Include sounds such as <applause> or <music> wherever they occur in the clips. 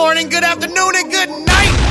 morning, good afternoon, and good night.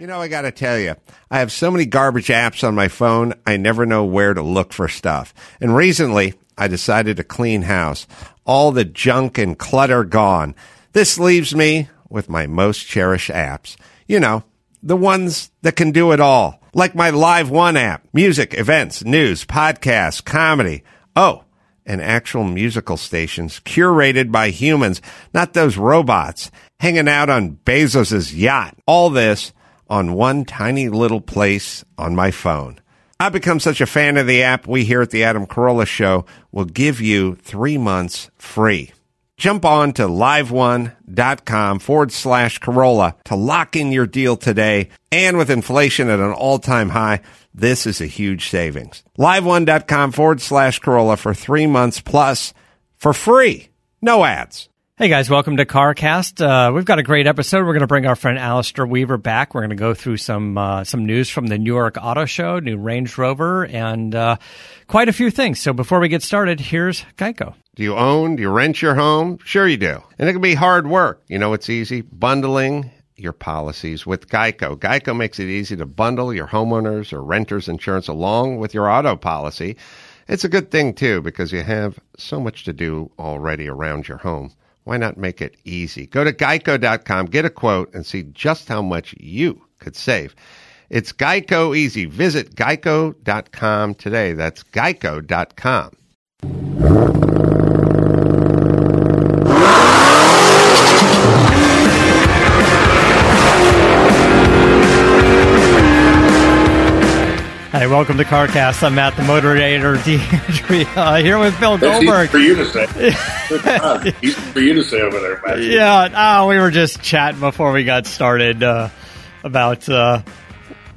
You know, I got to tell you, I have so many garbage apps on my phone, I never know where to look for stuff. And recently, I decided to clean house. All the junk and clutter gone. This leaves me with my most cherished apps. You know, the ones that can do it all. Like my Live One app. Music, events, news, podcasts, comedy. Oh, and actual musical stations curated by humans, not those robots hanging out on Bezos's yacht. All this on one tiny little place on my phone. I've become such a fan of the app, we here at the Adam Carolla Show will give you three months free. Jump on to liveone.com forward slash Carolla to lock in your deal today. And with inflation at an all time high, this is a huge savings. Liveone.com forward slash Carolla for three months plus for free. No ads. Hey guys, welcome to CarCast. Uh, we've got a great episode. We're going to bring our friend Alistair Weaver back. We're going to go through some uh, some news from the New York Auto Show, new Range Rover, and uh, quite a few things. So before we get started, here's Geico. Do you own? Do you rent your home? Sure you do. And it can be hard work. You know it's easy? Bundling your policies with Geico. Geico makes it easy to bundle your homeowners or renters insurance along with your auto policy. It's a good thing too because you have so much to do already around your home. Why not make it easy? Go to geico.com, get a quote, and see just how much you could save. It's Geico easy. Visit geico.com today. That's geico.com. welcome to CarCast. I'm Matt, the moderator, <laughs> Dimitri, uh, here with Bill That's Goldberg. easy for you to say. <laughs> For you to say over there, Matt. Yeah, uh, we were just chatting before we got started uh, about uh,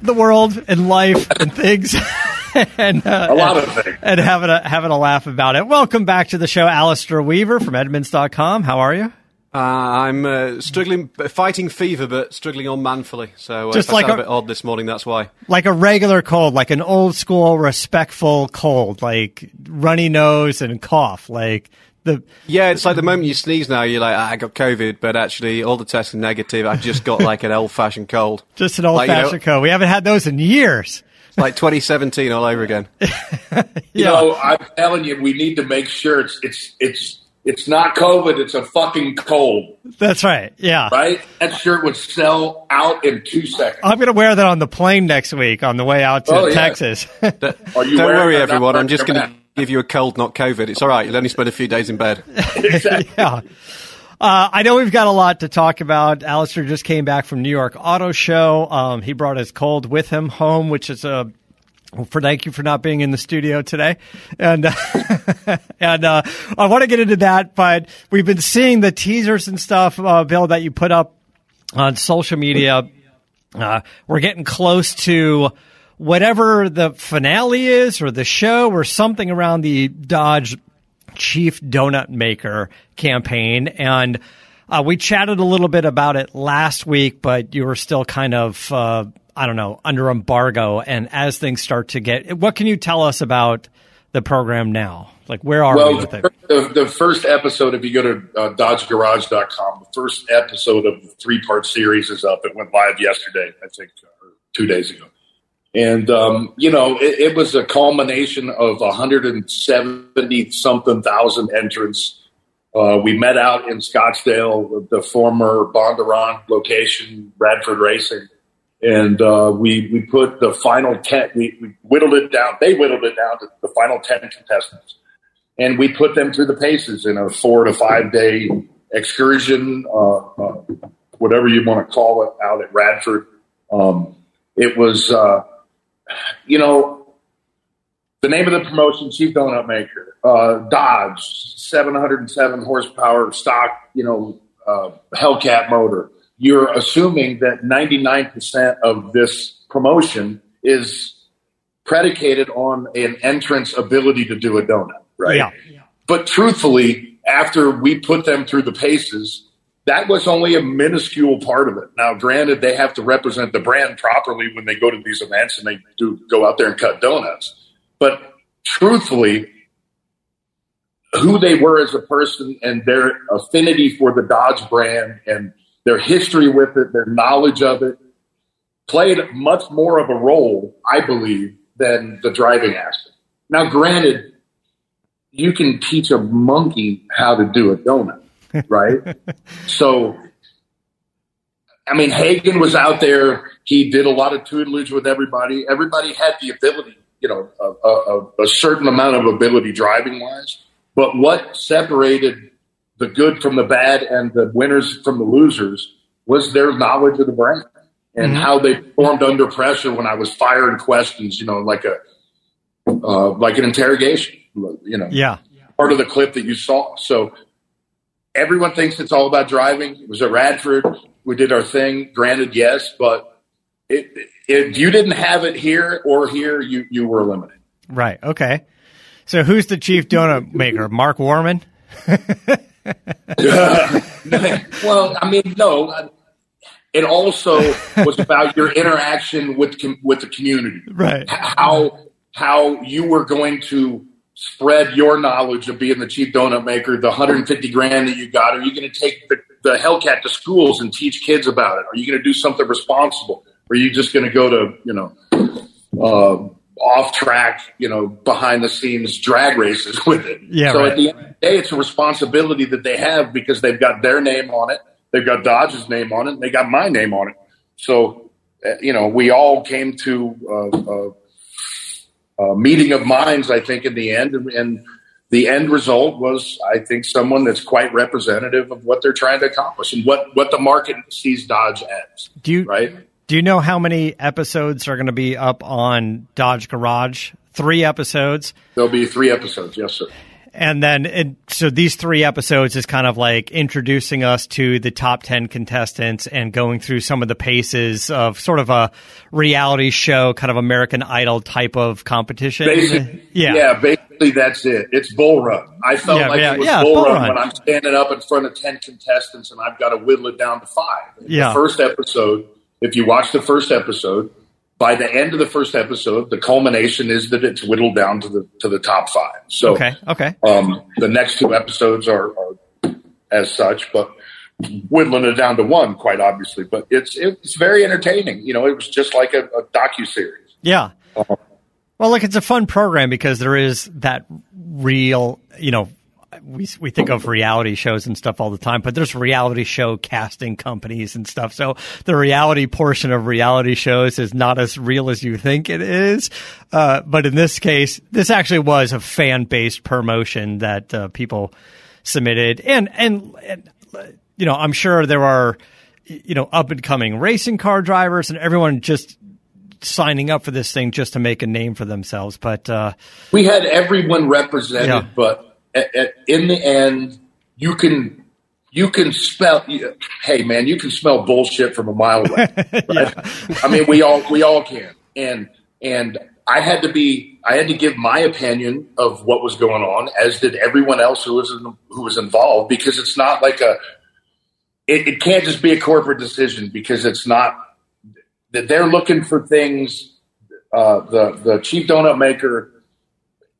the world and life and things. <laughs> and, uh, A lot of things. And having a, having a laugh about it. Welcome back to the show, Alistair Weaver from Edmunds.com. How are you? Uh, I'm uh, struggling, fighting fever, but struggling on manfully. So uh, Just like a- a bit odd this morning. That's why. Like a regular cold, like an old school respectful cold, like runny nose and cough, like the Yeah, it's like the moment you sneeze now, you're like, ah, I got COVID, but actually all the tests are negative. I've just got like an <laughs> old-fashioned cold, just an old Like, you know- fashioned cold. We haven't had those in years. like 2017 all over again. <laughs> You know, I'm telling you, we need to make sure it's it's it's it's not COVID. It's a fucking cold, That's right. Yeah. right? That shirt would sell out in two seconds. I'm going to wear that on the plane next week on the way out to Oh, yeah. Texas. Don't <laughs> Are you don't worry, everyone. I'm just going to give you a cold, not COVID. It's all right. You'll only spend a few days in bed. <laughs> <laughs> Exactly. yeah. Uh, I know we've got a lot to talk about. Alistair just came back from New York Auto Show. Um, he brought his cold with him home, which is a well, for thank you for not being in the studio today, and uh, <laughs> and uh, I want to get into that. But we've been seeing the teasers and stuff, uh, Bill, that you put up on social media. Uh, we're getting close to whatever the finale is, or the show, or something around the Dodge Chief Donut Maker campaign, and uh, we chatted a little bit about it last week, but you were still kind of, uh, I don't know, under embargo. And as things start to get, what can you tell us about the program now? Like, where are we Well, with it? the, the first episode, if you go to uh, DodgeGarage.com, the first episode of the three part series is up. It went live yesterday, I think, or two days ago. And, um, you know, it, it was a culmination of 170 something thousand entrants. Uh, we met out in Scottsdale, the former Bondurant location, Radford Racing. And uh, we we put the final ten. We, we whittled it down. They whittled it down to the final ten contestants, and we put them through the paces in a four to five day excursion, uh, uh, whatever you want to call it, out at Radford. Um, it was, uh, you know, the name of the promotion, Chief Donut Maker, uh, Dodge, 707 horsepower stock, you know, uh, Hellcat motor. You're assuming that 99% of this promotion is predicated on an entrance ability to do a donut, right? Yeah. But truthfully, after we put them through the paces, that was only a minuscule part of it. Now, granted, they have to represent the brand properly when they go to these events and they do go out there and cut donuts. But truthfully, who they were as a person and their affinity for the Dodge brand and their history with it, their knowledge of it, played much more of a role, I believe, than the driving aspect. Now, granted, you can teach a monkey how to do a donut, <laughs> right? so, I mean, Hagen was out there. He did a lot of tutelage with everybody. Everybody had the ability, you know, a, a, a certain amount of ability driving wise. But what separated the good from the bad and the winners from the losers was their knowledge of the brand and mm-hmm. how they performed under pressure when I was firing questions, you know, like a uh, like an interrogation, you know. Yeah. Part of the clip that you saw. So everyone thinks it's all about driving. It was at Radford. We did our thing. Granted, yes, but it, if you didn't have it here or here, you you were eliminated. Right. Okay. So who's the chief donut maker? Mark Worman. <laughs> <laughs> well, I mean, no. It also was about your interaction with with the community, right? How how you were going to spread your knowledge of being the chief donut maker, the 150 grand that you got. Are you going to take the, the Hellcat to schools and teach kids about it? Are you going to do something responsible? Or are you just going to go to you know? Uh, off track, you know, behind the scenes drag races with it. Yeah. So right. at the end of the day, it's a responsibility that they have because they've got their name on it, they've got Dodge's name on it, and they got my name on it. So, uh, you know, we all came to a, a, a meeting of minds, I think, in the end, and, and the end result was, I think, someone that's quite representative of what they're trying to accomplish and what, what the market sees Dodge as. Do you, right? Do you know how many episodes are going to be up on Dodge Garage? Three episodes. There'll be three episodes, yes, sir. And then, so these three episodes is kind of like introducing us to the top 10 contestants and going through some of the paces of sort of a reality show, kind of American Idol type of competition. Basically, yeah. yeah, basically that's it. It's bull run. I felt Yeah, like yeah, it was yeah, bull, bull run, run. when I'm standing up in front of 10 contestants and I've got to whittle it down to five. Yeah. The first episode, if you watch the first episode, by the end of the first episode, the culmination is that it's whittled down to the to the top five. So Okay. Okay. um, the next two episodes are, are as such, but whittling it down to one, quite obviously. But it's it's very entertaining. You know, it was just like a, a docu series. Yeah. Well, look, it's a fun program because there is that real, you know, we we think of reality shows and stuff all the time, but there's reality show casting companies and stuff. So the reality portion of reality shows is not as real as you think it is. Uh, but in this case, this actually was a fan based promotion that uh, people submitted, and, and and you know, I'm sure there are you know up and coming racing car drivers and everyone just signing up for this thing just to make a name for themselves. But uh, We had everyone represented, Yeah. but at, at, in the end, you can you can smell. you- Hey, man, you can smell bullshit from a mile away. <laughs> Right? I mean, we all we all can, and and I had to be I had to give my opinion of what was going on, as did everyone else who was in, who was involved, because it's not like a it, it can't just be a corporate decision because it's not that they're looking for things. Uh, the the chief donut maker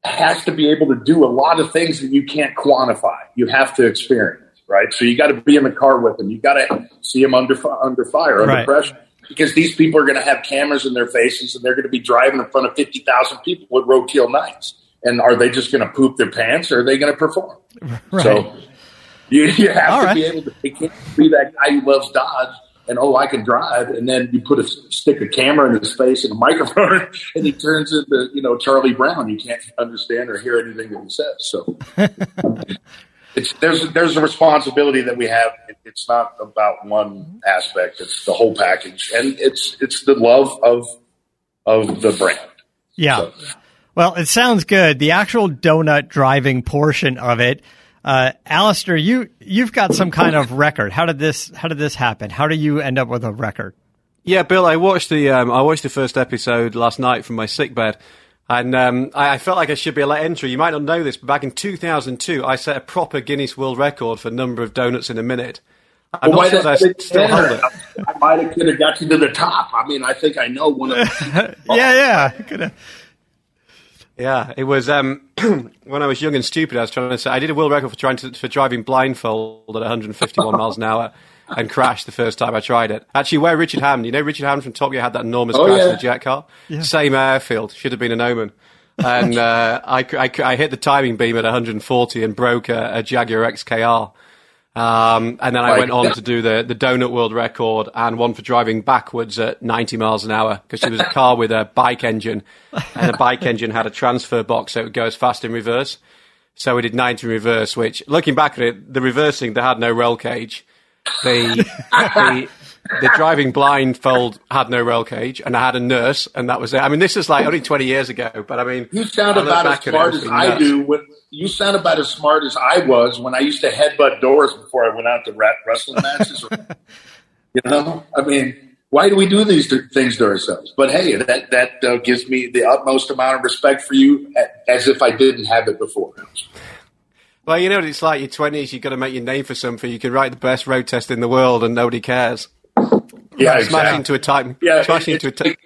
has to be able to do a lot of things that you can't quantify. You have to experience, right? So you got to be in the car with them. You got to see them under under fire, under Right. pressure, because these people are going to have cameras in their faces and they're going to be driving in front of fifty thousand people with roadkill nights. And are they just going to poop their pants, or are they going to perform? <laughs> Right. So you, you have All to right. be able to. Can't be that guy who loves Dodge and oh, I can drive. And then you put a stick a camera in his face and a microphone, <laughs> and he turns into you know Charlie Brown. You can't understand or hear anything that he says. So <laughs> it's there's there's a responsibility that we have. It's not about one aspect; it's the whole package, and it's it's the love of of the brand. Yeah. So. Well, it sounds good. The actual donut driving portion of it uh, Alistair, you you've got some kind of record. How did this How did this happen? How do you end up with a record? Yeah, Bill, I watched the um, I watched the first episode last night from my sick bed, and um, I, I, felt like I should be a late entry. You might not know this, but back in 2002, I set a proper Guinness World Record for number of donuts in a minute. I'm well, not sure I still hold it. I might have could have got you to the top. I mean, I think I know one of. <laughs> yeah, yeah, could have. Yeah, it was um, <clears throat> when I was young and stupid. I was trying to say I did a world record for trying to, for driving blindfold at <laughs> 151 miles an hour and crashed the first time I tried it. Actually, where Richard Hammond, you know, Richard Hammond from Top Gear had that enormous oh, crash yeah. in the jet car. Yeah. Same airfield, should have been an omen. And <laughs> uh, I, I, I, hit the timing beam at 140 and broke a, a Jaguar XKR um, and then I went on to do the, the donut world record and one for driving backwards at 90 miles an hour because it was a car with a bike engine and the <laughs> bike engine had a transfer box so it would go as fast in reverse. So we did 90 in reverse, which looking back at it, the reversing, they had no roll cage. The, the, the driving blindfold had no roll cage, and I had a nurse, and that was it. I mean, this is like only 20 years ago, but I mean, you sound about as smart as I do. When, you sound about as smart as I was when I used to headbutt doors before I went out to wrestling matches. <laughs> you know, I mean, why do we do these things to ourselves? But hey, that that uh, gives me the utmost amount of respect for you, as if I didn't have it before. Well, you know what it's like. Your twenties, you've got to make your name for something. You can write the best road test in the world, and nobody cares. Yeah, exactly. smash into a time. Yeah, smash into a time.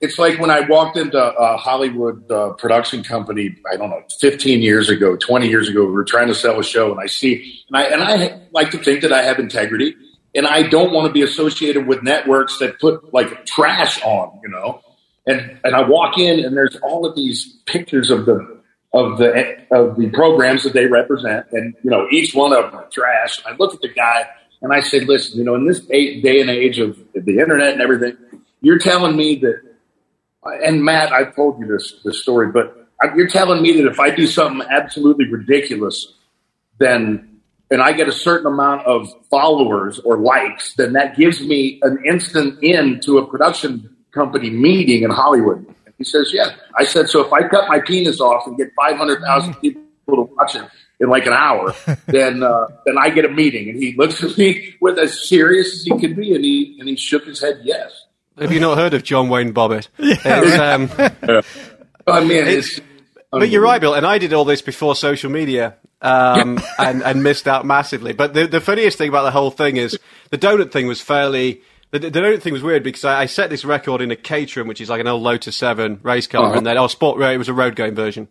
It's like when I walked into a Hollywood uh, production company. I don't know, 15 years ago, 20 years ago. We were trying to sell a show, and I see, and I and I like to think that I have integrity, and I don't want to be associated with networks that put like trash on, you know. And and I walk in, and there's all of these pictures of the of the of the programs that they represent, and you know each one of them are trash. I look at the guy and I said, listen, you know, in this day and age of the internet and everything, you're telling me that, and Matt, I've told you this, this story, but you're telling me that if I do something absolutely ridiculous, then, and I get a certain amount of followers or likes, then that gives me an instant in to a production company meeting in Hollywood. He says, yeah. I said, so if I cut my penis off and get 500,000 people to watch it, in like an hour, <laughs> then uh, then I get a meeting. And he looks at me with as serious as he can be, and he and he shook his head yes. Have you not heard of John Wayne Bobbitt? <laughs> Yeah, um, <laughs> yeah. I mean, it's, it's but you're right, Bill. And I did all this before social media, um, <laughs> and and missed out massively. But the the funniest thing about the whole thing is the donut thing was fairly. The, the donut thing was weird because I, I, set this record in a Caterham, which is like an old Lotus Seven race car, uh-huh. and then oh, sport. It was a road going version.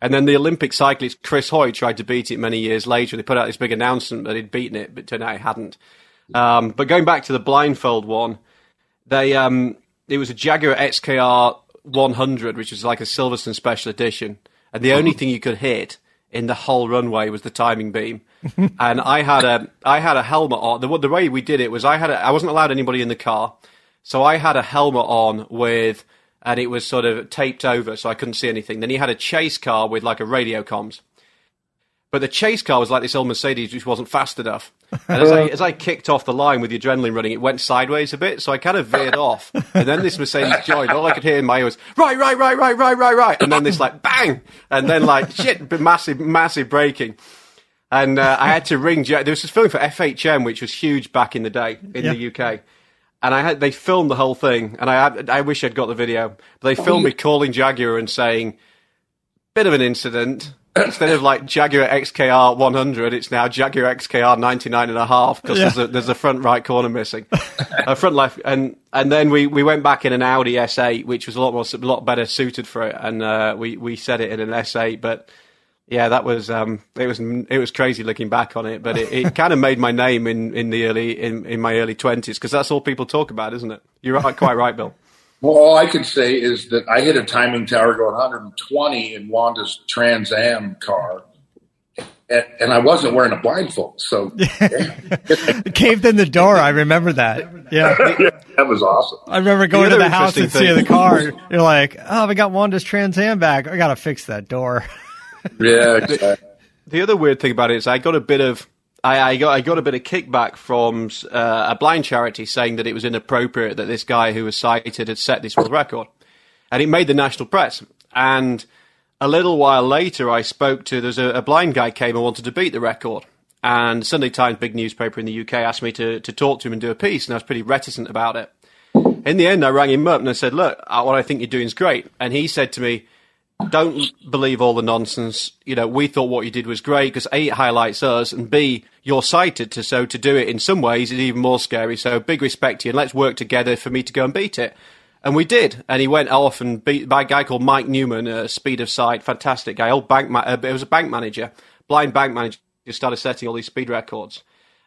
And then the Olympic cyclist Chris Hoy tried to beat it many years later. They put out this big announcement that he'd beaten it, but turned out he hadn't. Um, but going back to the blindfold one, they um, it was a Jaguar XKR 100, which was like a Silverstone special edition, and the only thing you could hit in the whole runway was the timing beam. <laughs> and I had a I had a helmet on. The, the way we did it was I had a, I wasn't allowed anybody in the car, so I had a helmet on with and it was sort of taped over so I couldn't see anything. Then he had a chase car with like a radio comms. But the chase car was like this old Mercedes which wasn't fast enough. And as <laughs> I, as I kicked off the line with the adrenaline running, it went sideways a bit, so I kind of veered <laughs> off. And then this Mercedes joined. All I could hear in my ear was, right, right, right, right, right, right, right. And then this like, bang! And then like, shit, massive, massive braking. And uh, I had to ring, there was this film for FHM, which was huge back in the day in yeah. the UK and I had they filmed the whole thing, and I I wish I'd got the video, but they filmed me calling Jaguar and saying, "Bit of an incident." Instead of like Jaguar XKR 100, it's now Jaguar XKR 99 and a half because yeah. there's, a, there's a front right corner missing, a front left, and and then we, we went back in an Audi S8, which was a lot more a lot better suited for it, and uh, we we set it in an S8, but yeah, that was um, it was it was crazy looking back on it, but it, it kind of made my name in, in the early in, in my early twenties because that's all people talk about, isn't it? You're quite right, Bill. Well, all I can say is that I hit a timing tower going 120 in Wanda's Trans Am car, and, and I wasn't wearing a blindfold. So <laughs> caved in the door. I remember that. Yeah. <laughs> yeah, that was awesome. I remember going The to the house and interesting seeing the thing- car. You're like, oh, we got Wanda's Trans Am back. I got to fix that door. Yeah, <laughs> exactly. The other weird thing about it is I got a bit of I, I got I got a bit of kickback from uh, a blind charity saying that it was inappropriate that this guy who was sighted had set this world record, and it made the national press. And a little while later, I spoke to there's a, a blind guy came and wanted to beat the record, and Sunday Times, big newspaper in the UK, asked me to to talk to him and do a piece, and I was pretty reticent about it. In the end, I rang him up and I said, "Look, uh, what I think you're doing is great," and he said to me don't believe all the nonsense. You know, we thought what you did was great because A, it highlights us, and B, you're sighted to, so to do it in some ways is even more scary. So big respect to you, and let's work together for me to go and beat it. And we did. And he went off and beat by a guy called Mike Newman, a speed of sight, fantastic guy, old bank, ma- uh, it was a bank manager, blind bank manager, who started setting all these speed records.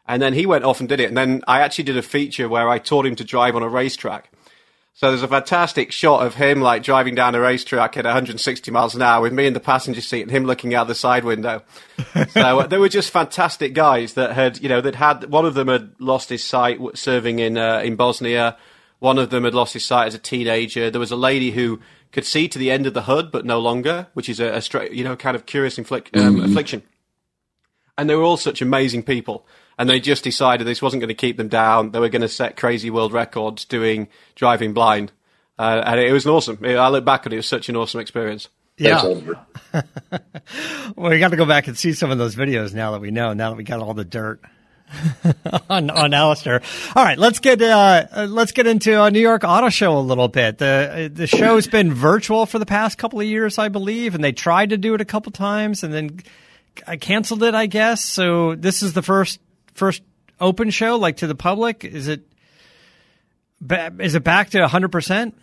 And then he went off and did it. And then I actually did a feature where I taught him to drive on a racetrack. So there's a fantastic shot of him like driving down a racetrack at 160 miles an hour with me in the passenger seat and him looking out the side window. <laughs> so uh, they were just fantastic guys that had, you know, that had one of them had lost his sight serving in uh, in Bosnia. One of them had lost his sight as a teenager. There was a lady who could see to the end of the hood but no longer, which is a, a stra- you know kind of curious inflic- um, affliction. And they were all such amazing people. And they just decided this wasn't going to keep them down. They were going to set crazy world records doing driving blind. Uh, and it was an awesome. I look back at it, it was such an awesome experience. That's yeah. over. <laughs> Well, we got to go back and see some of those videos now that we know, now that we got all the dirt. <laughs> on on Alistair. All right, let's get uh, uh, let's get into uh, New York Auto Show a little bit. The uh, the show's been virtual for the past couple of years, I believe, and they tried to do it a couple times and then I canceled it, I guess. So this is the first first open show, like to the public. Is it is it back to hundred percent?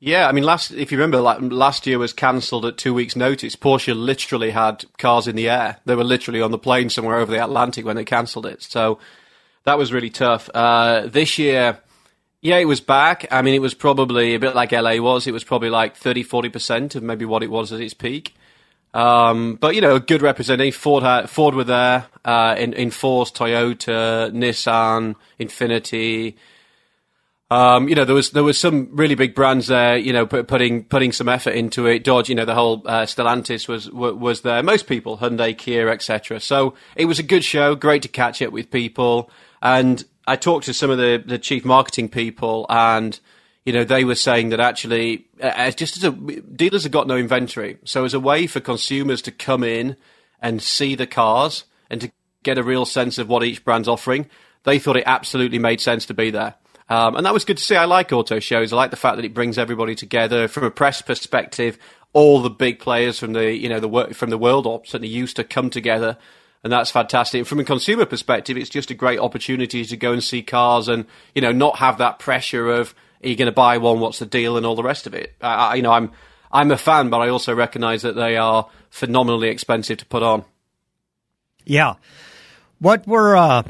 Yeah, I mean, last if you remember, like, last year was cancelled at two weeks' notice. Porsche literally had cars in the air; they were literally on the plane somewhere over the Atlantic when they cancelled it. So that was really tough. Uh, this year, yeah, it was back. I mean, it was probably a bit like LA was. It was probably like 30, 40 percent of maybe what it was at its peak. Um, but you know, a good representative. Ford had, Ford were there uh, in in force. Toyota, Nissan, Infiniti. Um, you know, there was there was some really big brands there. You know, put, putting putting some effort into it. Dodge, you know, the whole uh, Stellantis was wa- was there. Most people, Hyundai, Kia, etc. So it was a good show. Great to catch up with people. And I talked to some of the the chief marketing people, and you know, they were saying that actually, uh, just as a dealers have got no inventory, so as a way for consumers to come in and see the cars and to get a real sense of what each brand's offering, they thought it absolutely made sense to be there. Um, and that was good to see. I like auto shows. I like the fact that it brings everybody together from a press perspective. All the big players from the you know the from the world or certainly used to come together, and that's fantastic. And from a consumer perspective, it's just a great opportunity to go and see cars and you know not have that pressure of are you going to buy one? What's the deal? And all the rest of it. I, I, you know, I'm I'm a fan, but I also recognise that they are phenomenally expensive to put on. Yeah. What were uh,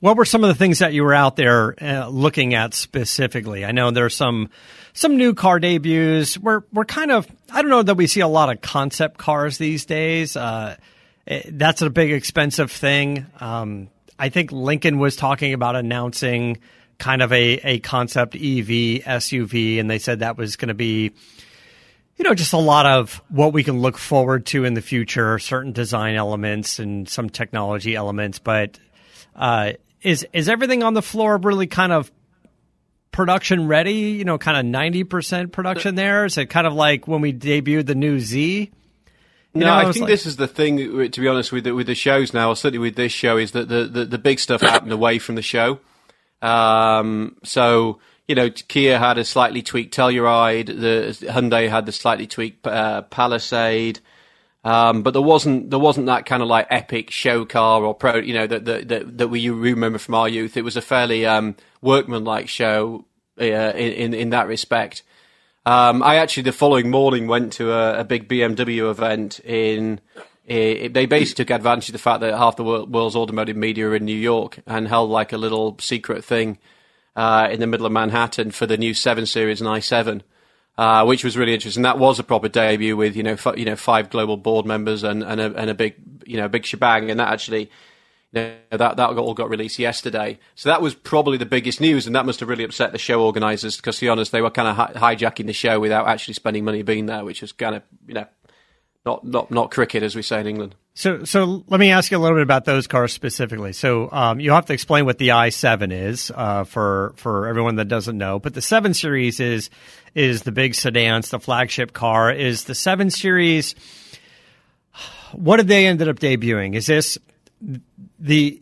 what were some of the things that you were out there uh, looking at specifically? I know there's some some new car debuts. We're we're kind of I don't know that we see a lot of concept cars these days. Uh, it, that's a big expensive thing. Um, I think Lincoln was talking about announcing kind of a, a concept EV SUV, and they said that was going to be you know, just a lot of what we can look forward to in the future, certain design elements and some technology elements. But uh, is is everything on the floor really kind of production ready? You know, kind of ninety percent production there. Is it kind of like when we debuted the new Z? You no, know, I it's think like- this is the thing. To be honest, with the, with the shows now, or certainly with this show, is that the, the, the big stuff happened away from the show. Um, so you know, Kia had a slightly tweaked Telluride. The Hyundai had the slightly tweaked uh, Palisade. Um, but there wasn't there wasn't that kind of like epic show car or pro, you know, that that that, we remember from our youth. It was a fairly um, workmanlike show uh, in, in in that respect. Um, I actually the following morning went to a, a big BMW event in. I they basically took advantage of the fact that half the wor- world's automotive media are in New York and held like a little secret thing uh, in the middle of Manhattan for the new 7 Series and i7. uh, which was really interesting. That was a proper debut with you know f- you know five global board members and and a, and a big you know big shebang, and that actually. You know, that that all got released yesterday, so that was probably the biggest news, and that must have really upset the show organisers. Because to be honest, they were kind of hi- hijacking the show without actually spending money being there, which was kind of you know not not not cricket as we say in England. So, so let me ask you a little bit about those cars specifically. So, um, you have to explain what the i7 is uh, for for everyone that doesn't know. But the seven series is is the big sedan, the flagship car. Is the seven series? What did they ended up debuting? Is this the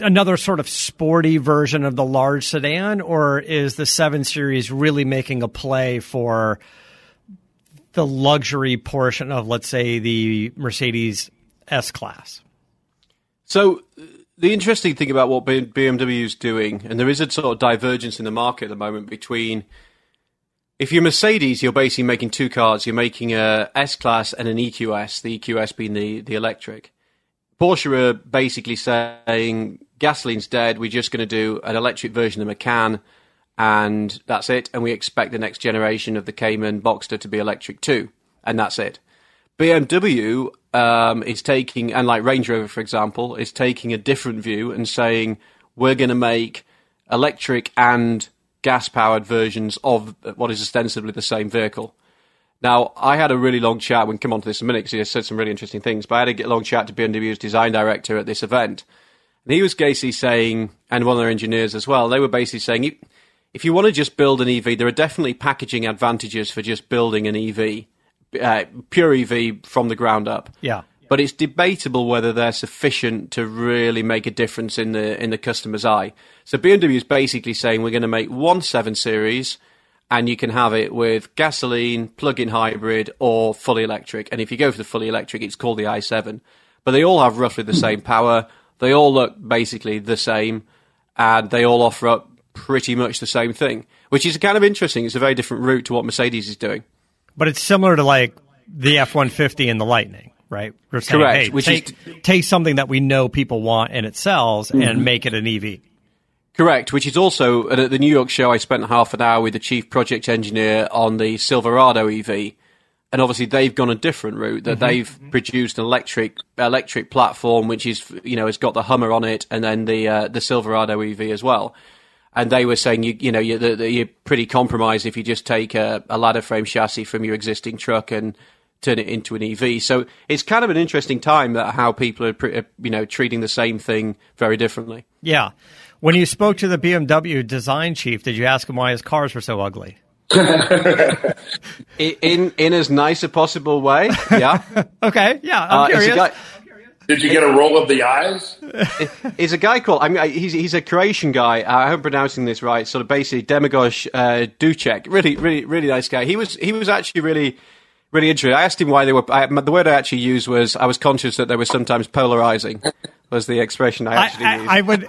another sort of sporty version of the large sedan, or is the seven series really making a play for? The luxury portion of, let's say, the Mercedes S Class. So, the interesting thing about what BMW is doing, and there is a sort of divergence in the market at the moment between if you're Mercedes, you're basically making two cars. You're making a S Class and an EQS, the EQS being the, the electric. Porsche are basically saying gasoline's dead. We're just going to do an electric version of the Macan and that's it. And we expect the next generation of the Cayman Boxster to be electric too, and that's it. BMW um, is taking, and like Range Rover, for example, is taking a different view and saying we're going to make electric and gas powered versions of what is ostensibly the same vehicle. Now, I had a really long chat. We can come on to this in a minute because he said some really interesting things. But I had a long chat to BMW's design director at this event. And he was basically saying, and one of their engineers as well, they were basically saying, if you want to just build an EV, there are definitely packaging advantages for just building an EV, uh, pure EV from the ground up. Yeah. But it's debatable whether they're sufficient to really make a difference in the in the customer's eye. So BMW is basically saying we're going to make one seven series, and you can have it with gasoline, plug-in hybrid, or fully electric. And if you go for the fully electric, it's called the i7. But they all have roughly the same power. They all look basically the same, and they all offer up pretty much the same thing, which is kind of interesting. It's a very different route to what Mercedes is doing. But it's similar to like the F one fifty and the Lightning, right? We're saying, Correct. Hey, which take, is take something that we know people want and it sells mm-hmm. and make it an EV. Correct, which is also at the New York show. I spent half an hour with the chief project engineer on the Silverado EV, and obviously they've gone a different route. That mm-hmm. they've produced an electric electric platform, which is you know has got the Hummer on it, and then the uh, the Silverado EV as well and they were saying you you know you're, you're pretty compromised if you just take a, a, ladder frame chassis from your existing truck and turn it into an EV. So it's kind of an interesting time that how people are you know treating the same thing very differently. Yeah. When you spoke to the BMW design chief, did you ask him why his cars were so ugly? <laughs> in in as nice a possible way, yeah. <laughs> okay, yeah. I'm uh, curious. Did you get a roll of the eyes? He's a guy called. I mean, he's he's a Croatian guy. I hope I'm pronouncing this right. Sort of basically Domagoj uh, Dukec. Really, really, really nice guy. He was he was actually really really interesting. I asked him why they were. I, the word I actually used was I was conscious that they were sometimes polarizing. <laughs> Was the expression I actually I, used. I, I would.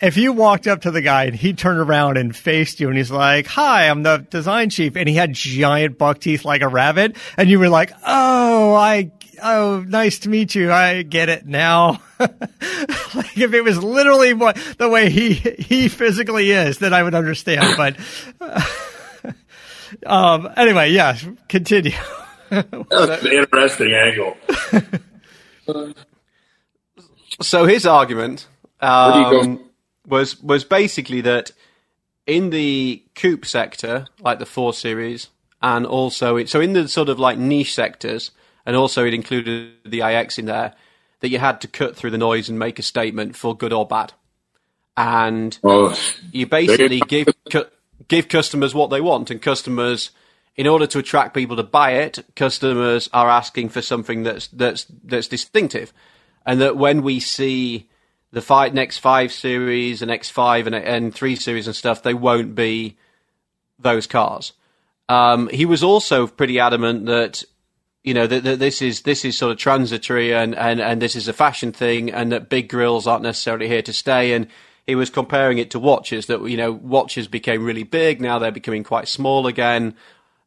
If you walked up to the guy and he turned around and faced you and he's like, "Hi, I'm the design chief," and he had giant buck teeth like a rabbit, and you were like, "Oh, I oh, nice to meet you. I get it now. <laughs> like if it was literally what the way he he physically is, then I would understand. <coughs> But <laughs> um, anyway, yeah, continue. <laughs> That's an interesting angle. so his argument um, was was basically that in the coupe sector, like the four series, and also it, so in the sort of like niche sectors and also it included the iX in there that you had to cut through the noise and make a statement for good or bad, and oh, you basically give cu- give customers what they want, and customers. In order to attract people to buy it, customers are asking for something that's that's that's distinctive, and that when we see the five, next five series and X5 and, and three series and stuff, they won't be those cars. Um, he was also pretty adamant that you know that, that this is this is sort of transitory and, and, and this is a fashion thing and that big grills aren't necessarily here to stay and he was comparing it to watches that you know watches became really big now they're becoming quite small again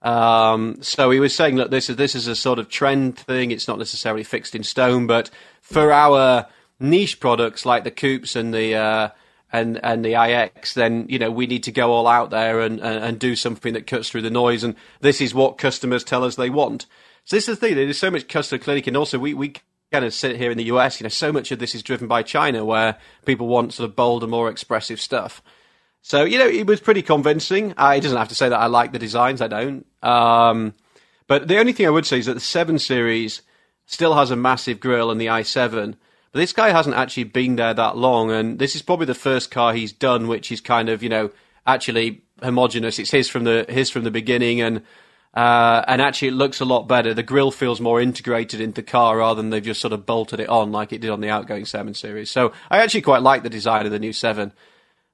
um, so he was saying that this is this is a sort of trend thing it's not necessarily fixed in stone but for our niche products like the coupes and the uh, and and the iX, then you know we need to go all out there and, and, and do something that cuts through the noise. And this is what customers tell us they want. So this is the thing. There's so much customer clinic, and also we we kind of sit here in the US. You know, so much of this is driven by China, where people want sort of bolder, more expressive stuff. So you know, it was pretty convincing. I doesn't have to say that I like the designs. I don't. Um, but the only thing I would say is that the seven series still has a massive grill in the i7. But this guy hasn't actually been there that long, and this is probably the first car he's done, which is kind of you know actually homogenous. It's his from the his from the beginning, and uh, and actually it looks a lot better. The grill feels more integrated into the car rather than they've just sort of bolted it on like it did on the outgoing seven series. So I actually quite like the design of the new seven.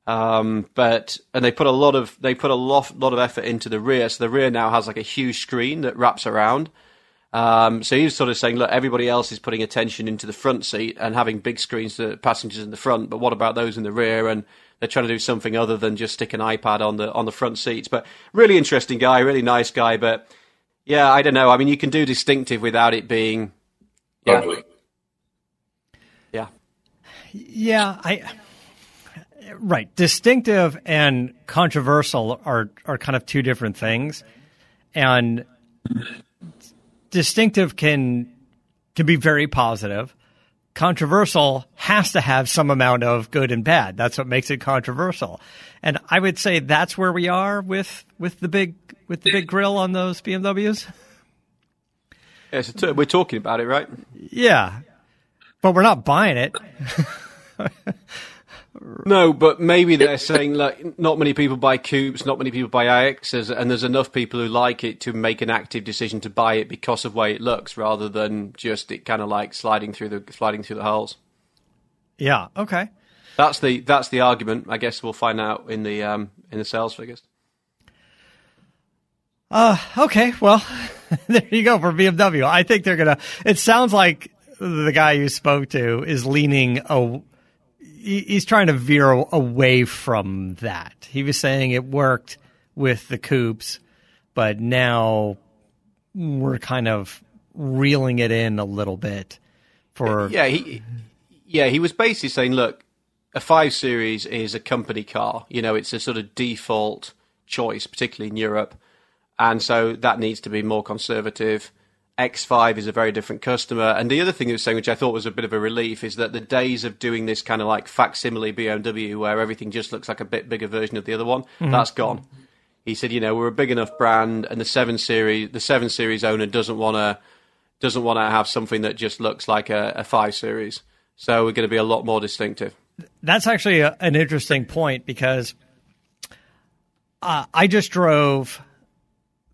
Um, but and they put a lot of they put a lot lot of effort into the rear. So the rear now has like a huge screen that wraps around. Um, so he's sort of saying, look, everybody else is putting attention into the front seat and having big screens for passengers in the front, but what about those in the rear? And they're trying to do something other than just stick an iPad on the on the front seats. But really interesting guy, really nice guy. But yeah, I don't know. I mean, you can do distinctive without it being yeah. ugly. Yeah, yeah. I right. Distinctive and controversial are are kind of two different things, and distinctive can can be very positive. Controversial has to have some amount of good and bad. That's what makes it controversial. And I would say that's where we are with with the big with the big grill on those BMWs. Yeah, uh, so we're talking about it, right? Yeah, but we're not buying it. <laughs> No, but maybe they're saying like not many people buy coupes, not many people buy iXs, and there's enough people who like it to make an active decision to buy it because of the way it looks, rather than just it kind of like sliding through the sliding through the holes. Yeah. Okay. That's the that's the argument. I guess we'll find out in the um, in the sales figures. Uh, okay. Well, <laughs> there you go for BMW. I think they're gonna. It sounds like the guy you spoke to is leaning a, he's trying to veer away from that. He was saying it worked with the coupes, but now we're kind of reeling it in a little bit for yeah he yeah he was basically saying look a 5 series is a company car. You know it's a sort of default choice particularly in Europe. And so that needs to be more conservative X5 is a very different customer. And the other thing he was saying, which I thought was a bit of a relief, is that the days of doing this kind of like facsimile BMW where everything just looks like a bit bigger version of the other one, mm-hmm. that's gone. He said, you know, we're a big enough brand, and the seven series, the seven series owner doesn't want to doesn't want to have something that just looks like a, a five series. So we're going to be a lot more distinctive. That's actually a, an interesting point because uh, I just drove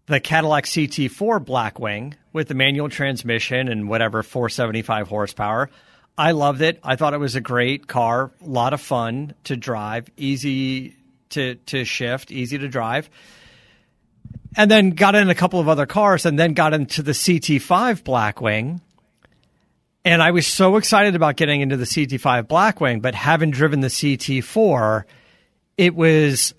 the Cadillac CT4 Blackwing with the manual transmission and whatever 475 horsepower. I loved it. I thought it was a great car, a lot of fun to drive, easy to to shift, easy to drive. And then got in a couple of other cars and then got into the CT5 Blackwing. And I was so excited about getting into the CT5 Blackwing, but having driven the CT4, it was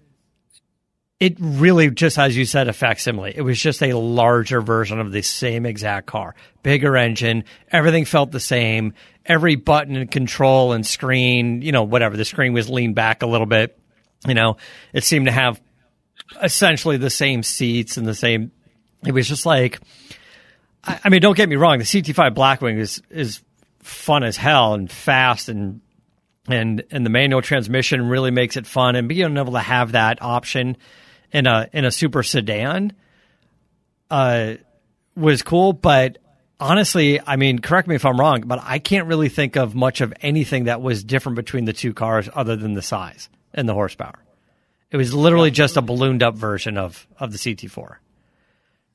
it really just, as you said, a facsimile. It was just a larger version of the same exact car, bigger engine. Everything felt the same. Every button and control and screen, you know, whatever. The screen was leaned back a little bit. You know, it seemed to have essentially the same seats and the same. It was just like, I, I mean, don't get me wrong. The CT5 Blackwing is is fun as hell and fast and and and the manual transmission really makes it fun and being able to have that option in a in a super sedan uh, was cool, but honestly, I mean, correct me if I'm wrong, but I can't really think of much of anything that was different between the two cars other than the size and the horsepower. It was literally just a ballooned up version of of the CT4.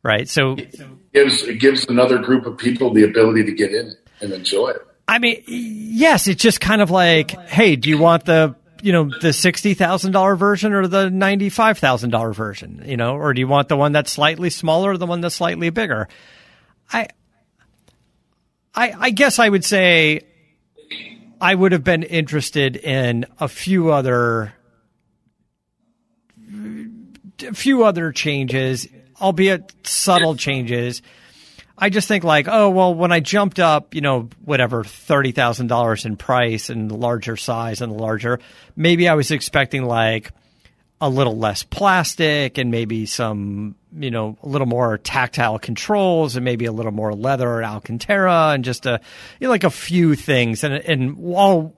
Right? So it gives it gives another group of people the ability to get in and enjoy it. I mean, yes, it's just kind of like, hey, do you want the you know the sixty thousand dollar version or the ninety five thousand dollar version? You know, or do you want the one that's slightly smaller or the one that's slightly bigger? I, I, I guess I would say I would have been interested in a few other, a few other changes, albeit subtle changes. I just think like, oh well, when I jumped up, you know, whatever thirty thousand dollars in price and larger size and larger, maybe I was expecting like a little less plastic and maybe some, you know, a little more tactile controls and maybe a little more leather or Alcantara and just a, you know, like a few things. And and all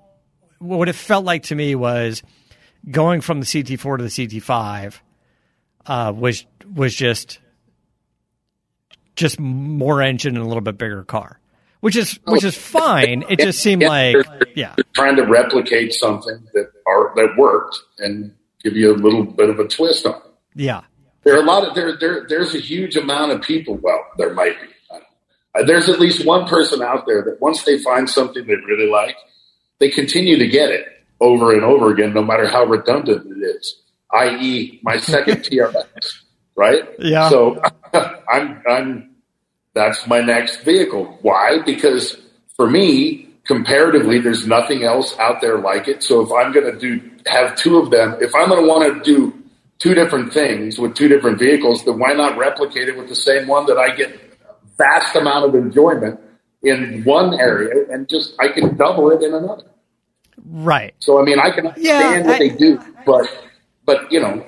what it felt like to me was going from the CT4 to the CT5 uh, was was just just more engine and a little bit bigger car, which is which is fine. It just seemed Yeah, like they're- yeah, trying to replicate something that are that worked and give you a little bit of a twist on it. yeah, There are a lot of there there there's a huge amount of people. Well, there might be. Uh, There's at least one person out there that once they find something they really like, they continue to get it over and over again, no matter how redundant it is. I.e., my second <laughs> TRX, right? Yeah. So I'm I'm that's my next vehicle. Why? Because for me, comparatively, there's nothing else out there like it. So if I'm going to do have two of them, if I'm going to want to do two different things with two different vehicles, then why not replicate it with the same one that I get vast amount of enjoyment in one area and just I can double it in another. right. So I mean, I can Yeah, understand what I- they do, but but you know,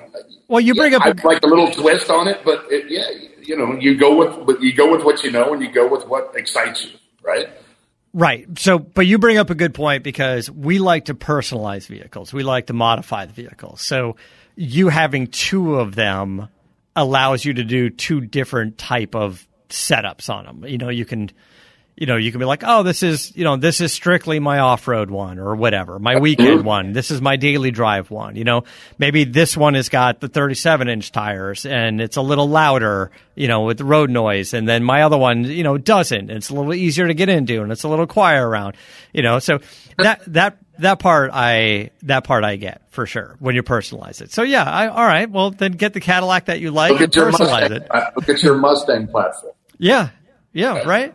Well, you bring yeah, up I'd like a little twist on it, but it, yeah, you know, you go with you go with what you know, and you go with what excites you, right? Right. So, but you bring up a good point because we like to personalize vehicles. We like to modify the vehicles. So, you having two of them allows you to do two different type of setups on them. You know, you can, you know, you can be like, oh, this is, you know, this is strictly my off-road one or whatever, my weekend one. This is my daily drive one. You know, maybe this one has got the 37 inch tires and it's a little louder, you know, with the road noise. And then my other one, you know, doesn't. It's a little easier to get into and it's a little quieter around, you know, so that, that, that part I, that part I get for sure when you personalize it. So yeah, I, all right. Well, then get the Cadillac that you like Look and at your personalize Mustang. it. Look at your Mustang platform. Yeah, yeah, right.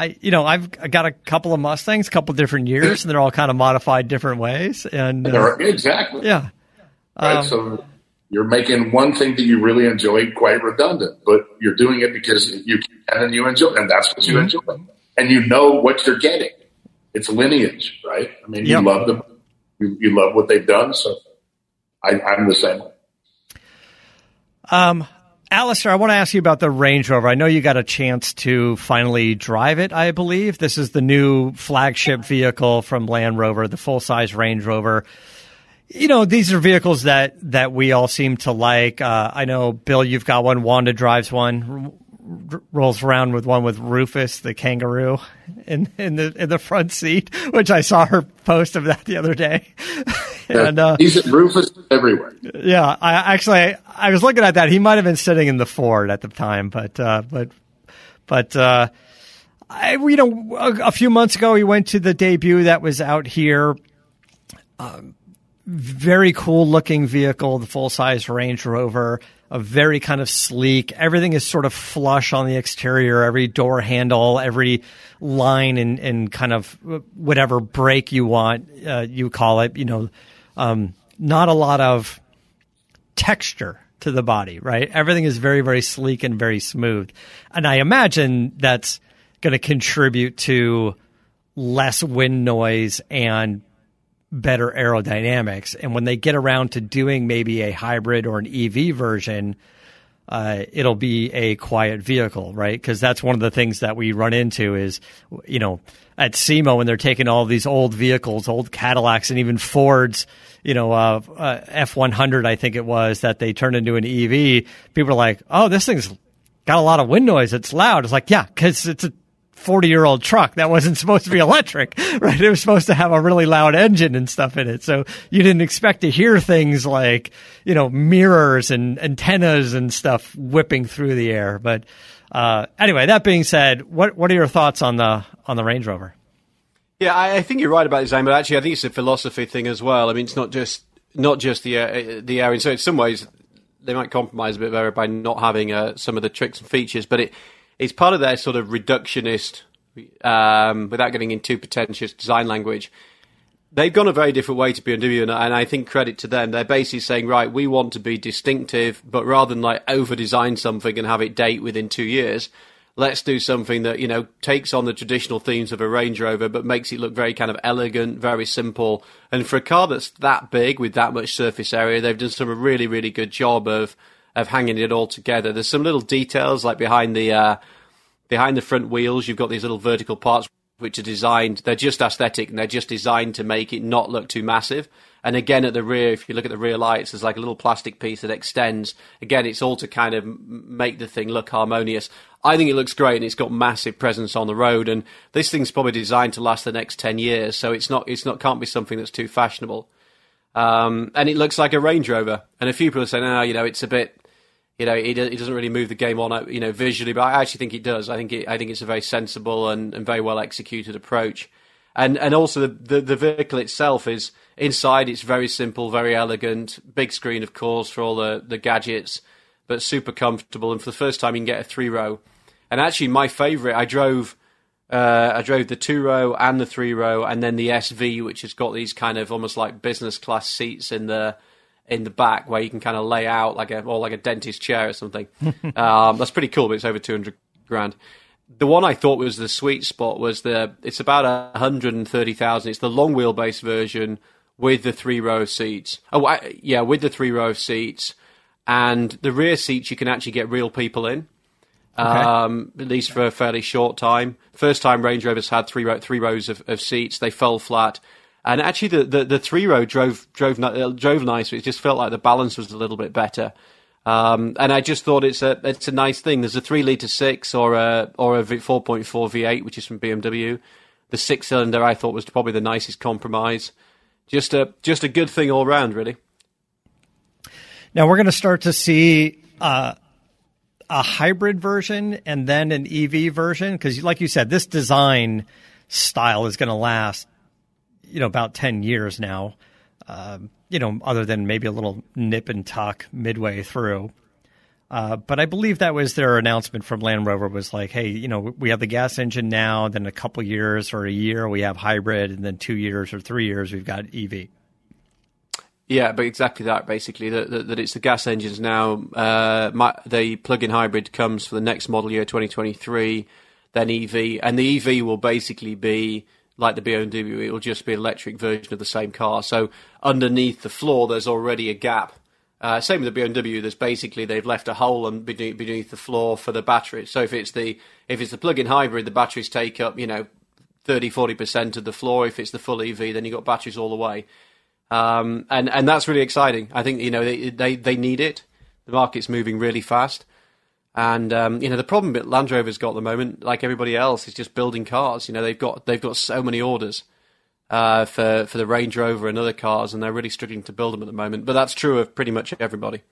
I, you know, I've got a couple of Mustangs, a couple different years, and they're all kind of modified different ways. And uh, exactly. yeah, Right. Um, so you're making one thing that you really enjoy quite redundant, but you're doing it because you can and you enjoy, and that's what you Mm-hmm. enjoy, and you know what you're getting. It's lineage, right? I mean, Yep. you love them, you, you love what they've done. So I, I'm the same way. Um, Alistair, I want to ask you about the Range Rover. I know you got a chance to finally drive it, I believe. This is the new flagship vehicle from Land Rover, the full size Range Rover. You know, these are vehicles that, that we all seem to like. Uh, I know, Bill, you've got one. Wanda drives one, r- rolls around with one with Rufus, the kangaroo, in, in the in the front seat, which I saw her post of that the other day. <laughs> and uh, He's Rufus everywhere. yeah, I actually I was looking at that. He might have been sitting in the Ford at the time, but uh, but but uh, I you know a, a few months ago he went to the debut that was out here. Um, very cool looking vehicle, the full size Range Rover. A very kind of sleek. Everything is sort of flush on the exterior. Every door handle, every line and, and kind of whatever break you want, uh, you call it. You know, um, not a lot of texture to the body, right? Everything is very, very sleek and very smooth. And I imagine that's going to contribute to less wind noise and better aerodynamics. And when they get around to doing maybe a hybrid or an EV version, uh, it'll be a quiet vehicle, right? Because that's one of the things that we run into is, you know, at SEMA when they're taking all these old vehicles, old Cadillacs, and even Fords, you know, uh, uh, F100, I think it was, that they turned into an EV. People are like, oh, this thing's got a lot of wind noise. It's loud. It's like, yeah, because it's a 40 year old truck that wasn't supposed to be electric, <laughs> right? It was supposed to have a really loud engine and stuff in it. So you didn't expect to hear things like, you know, mirrors and antennas and stuff whipping through the air. But, uh, anyway, that being said, what, what are your thoughts on the, on the Range Rover? Yeah, I, I think you're right about design, but actually, I think it's a philosophy thing as well. I mean, it's not just not just the uh, the aero. So in some ways, they might compromise a bit better by not having uh, some of the tricks and features, but it it's part of their sort of reductionist, um, without getting into pretentious design language. They've gone a very different way to BMW, and, and I think credit to them. They're basically saying, right, we want to be distinctive, but rather than like over design something and have it date within two years, let's do something that you know takes on the traditional themes of a Range Rover, but makes it look very kind of elegant, very simple. And for a car that's that big with that much surface area, they've done some a really really good job of of hanging it all together. There's some little details like behind the uh, behind the front wheels, you've got these little vertical parts which are designed. They're just aesthetic and they're just designed to make it not look too massive. And again, at the rear, if you look at the rear lights, there's like a little plastic piece that extends. Again, it's all to kind of make the thing look harmonious. I think it looks great and it's got massive presence on the road. And this thing's probably designed to last the next 10 years. So it's not, it's not, can't be something that's too fashionable. Um, and it looks like a Range Rover. And a few people are saying, oh, you know, it's a bit, you know, he, he doesn't really move the game on, you know, visually, but I actually think it does. I think it, I think it's a very sensible and, and very well executed approach. And, and also the, the, the vehicle itself is, Inside, it's very simple, very elegant. Big screen, of course, for all the, the gadgets, but super comfortable. And for the first time, you can get a three row. And actually, my favourite, I drove. Uh, I drove the two row and the three row, and then the SV, which has got these kind of almost like business class seats in the in the back where you can kind of lay out like a or like a dentist chair or something. <laughs> um, that's pretty cool, but it's over two hundred grand the one I thought was the sweet spot was the it's about hundred and thirty thousand. It's the long wheelbase version with the three row seats. Oh, I, yeah, with the three row seats, and the rear seats you can actually get real people in. Okay. Um, at least for a fairly short time. First time Range Rovers had three row, three rows of, of seats. They fell flat, and actually the, the, the three row drove drove uh, drove nice. It just felt like the balance was a little bit better. Um, and I just thought it's a it's a nice thing. There's a three liter six or a or a four point four V8, which is from BMW. The six cylinder I thought was probably the nicest compromise just a just a good thing all round, really. Now we're going to start to see uh, a hybrid version and then an EV version because, like you said, this design style is going to last, you know, about ten years now. Um, you know, other than maybe a little nip and tuck midway through. Uh, but I believe that was their announcement from Land Rover was like, hey, you know, we have the gas engine now, then a couple years or a year we have hybrid, and then two years or three years we've got EV. Yeah, but exactly that. Basically, that, that, that it's the gas engines now. Uh, my, the plug-in hybrid comes for the next model year, 2023. Then EV, and the EV will basically be like the BMW. It will just be an electric version of the same car. So underneath the floor, there's already a gap uh, same with the BMW. There's basically they've left a hole beneath, beneath the floor for the batteries. So if it's the if it's the plug-in hybrid, the batteries take up you know 30 40 percent of the floor. If it's the full EV, then you've got batteries all the way. Um, and and that's really exciting. I think you know they they, they need it. The market's moving really fast. And um, you know the problem that Land Rover's got at the moment, like everybody else, is just building cars. You know they've got they've got so many orders, uh, for for the Range Rover and other cars, and they're really struggling to build them at the moment. But that's true of pretty much everybody.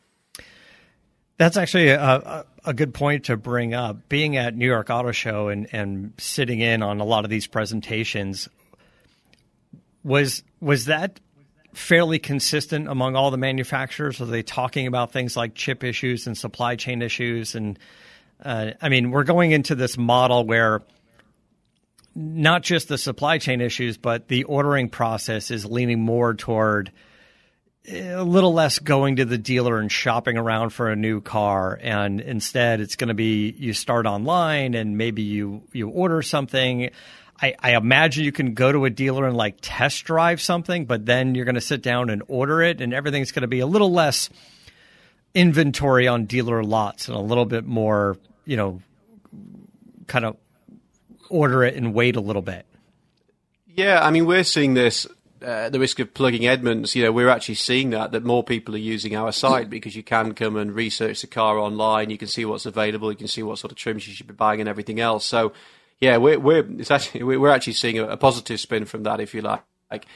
That's actually a, a, good point to bring up. Being at New York Auto Show and, and sitting in on a lot of these presentations, was was that fairly consistent among all the manufacturers? Are they talking about things like chip issues and supply chain issues? And uh, I mean, we're going into this model where not just the supply chain issues, but the ordering process is leaning more toward a little less going to the dealer and shopping around for a new car and instead it's going to be you start online and maybe you you order something I, I, imagine you can go to a dealer and like test drive something but then you're going to sit down and order it and everything's going to be a little less inventory on dealer lots and a little bit more you know kind of order it and wait a little bit. Yeah, I mean, we're seeing this. Uh, the risk of plugging Edmunds, you know, we're actually seeing that that more people are using our site because you can come and research the car online. You can see what's available. You can see what sort of trims you should be buying and everything else. So, yeah, we're we're it's actually we're actually seeing a, positive spin from that, if you like. Like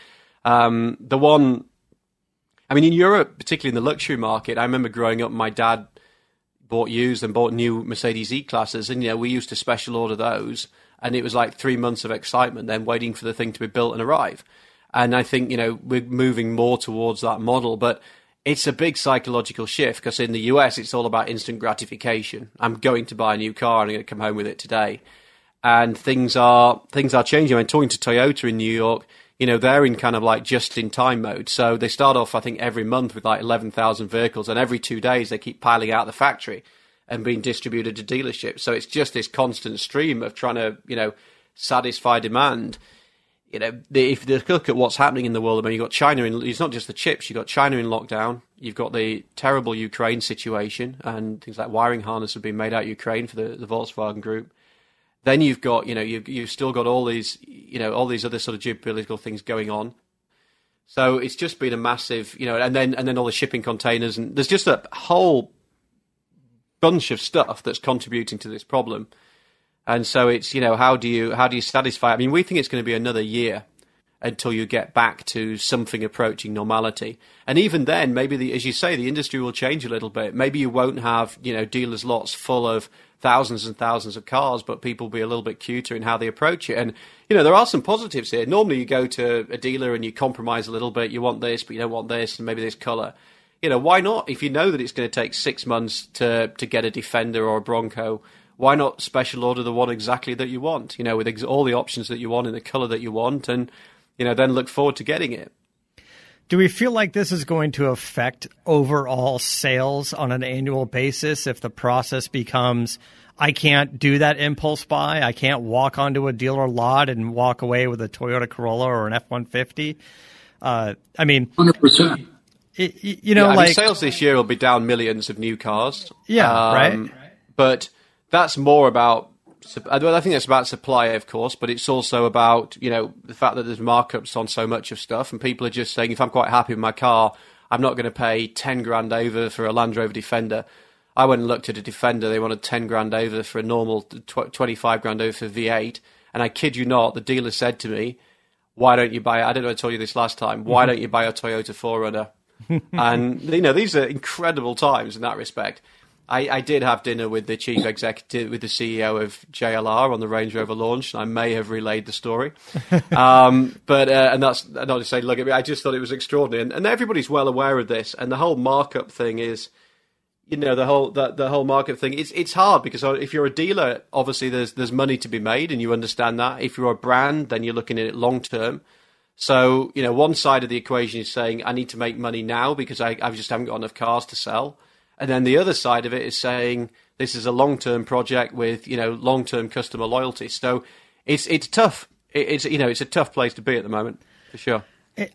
um, the one, I mean, in Europe, particularly in the luxury market, I remember growing up. My dad bought used and bought new Mercedes E classes, and you know, we used to special order those and it was like three months of excitement, then waiting for the thing to be built and arrive. And I think you know we're moving more towards that model, but it's a big psychological shift because in the US it's all about instant gratification. I'm going to buy a new car and I'm going to come home with it today, and things are things are changing. I'm talking to Toyota in New York. You know they're in kind of like just in time mode. So they start off, I think, every month with like eleven thousand vehicles, and every two days they keep piling out the factory. and being distributed to dealerships. So it's just this constant stream of trying to, you know, satisfy demand. You know, if you look at what's happening in the world, I mean, you've got China in, it's not just the chips, you've got China in lockdown, you've got the terrible Ukraine situation, and things like wiring harness have been made out of Ukraine for the, the Volkswagen group. Then you've got, you know, you've, you've still got all these, you know, all these other sort of geopolitical things going on. So it's just been a massive, you know, and then and then all the shipping containers, and there's just a whole bunch of stuff that's contributing to this problem. And so it's you know how do you how do you satisfy? I mean, we think it's going to be another year until you get back to something approaching normality. And even then, maybe the, as you say, the industry will change a little bit. Maybe you won't have you know dealers' lots full of thousands and thousands of cars, but people will be a little bit cuter in how they approach it. And you know there are some positives here. Normally, you go to a dealer and you compromise a little bit. You want this, but you don't want this, and maybe this color. You know why not? If you know that it's going to take six months to to get a Defender or a Bronco why not special order the one exactly that you want? You know, with ex- all the options that you want in the color that you want, and you know, then look forward to getting it. Do we feel like this is going to affect overall sales on an annual basis if the process becomes I can't do that impulse buy. I can't walk onto a dealer lot and walk away with a Toyota Corolla or an F one fifty. Uh, I mean, hundred percent. You know, yeah, like mean, sales this year will be down millions of new cars. Yeah, um, right. But that's more about. I think that's about supply, of course, but it's also about you know the fact that there's markups on so much of stuff, and people are just saying, if I'm quite happy with my car, I'm not going to pay ten grand over for a Land Rover Defender. I went and looked at a Defender; they wanted ten grand over for a normal, twenty five grand over for V8, and I kid you not, the dealer said to me, "Why don't you buy? I don't know. I told you this last time. Why <laughs> don't you buy a Toyota 4Runner?" and you know these are incredible times in that respect. I, I, did have dinner with the chief executive, with the CEO of JLR on the Range Rover launch, and I may have relayed the story. <laughs> um, but uh, and that's not to say, look at me. I just thought it was extraordinary, and, and, everybody's well aware of this. And the whole markup thing is, you know, the whole the, the whole markup thing. It's it's hard because if you're a dealer, obviously there's there's money to be made, and you understand that. If you're a brand, then you're looking at it long term. So you know, one side of the equation is saying I need to make money now because I, I just haven't got enough cars to sell. And then the other side of it is saying this is a long term project with you know long term customer loyalty. So it's it's tough. It's you know it's a tough place to be at the moment for sure.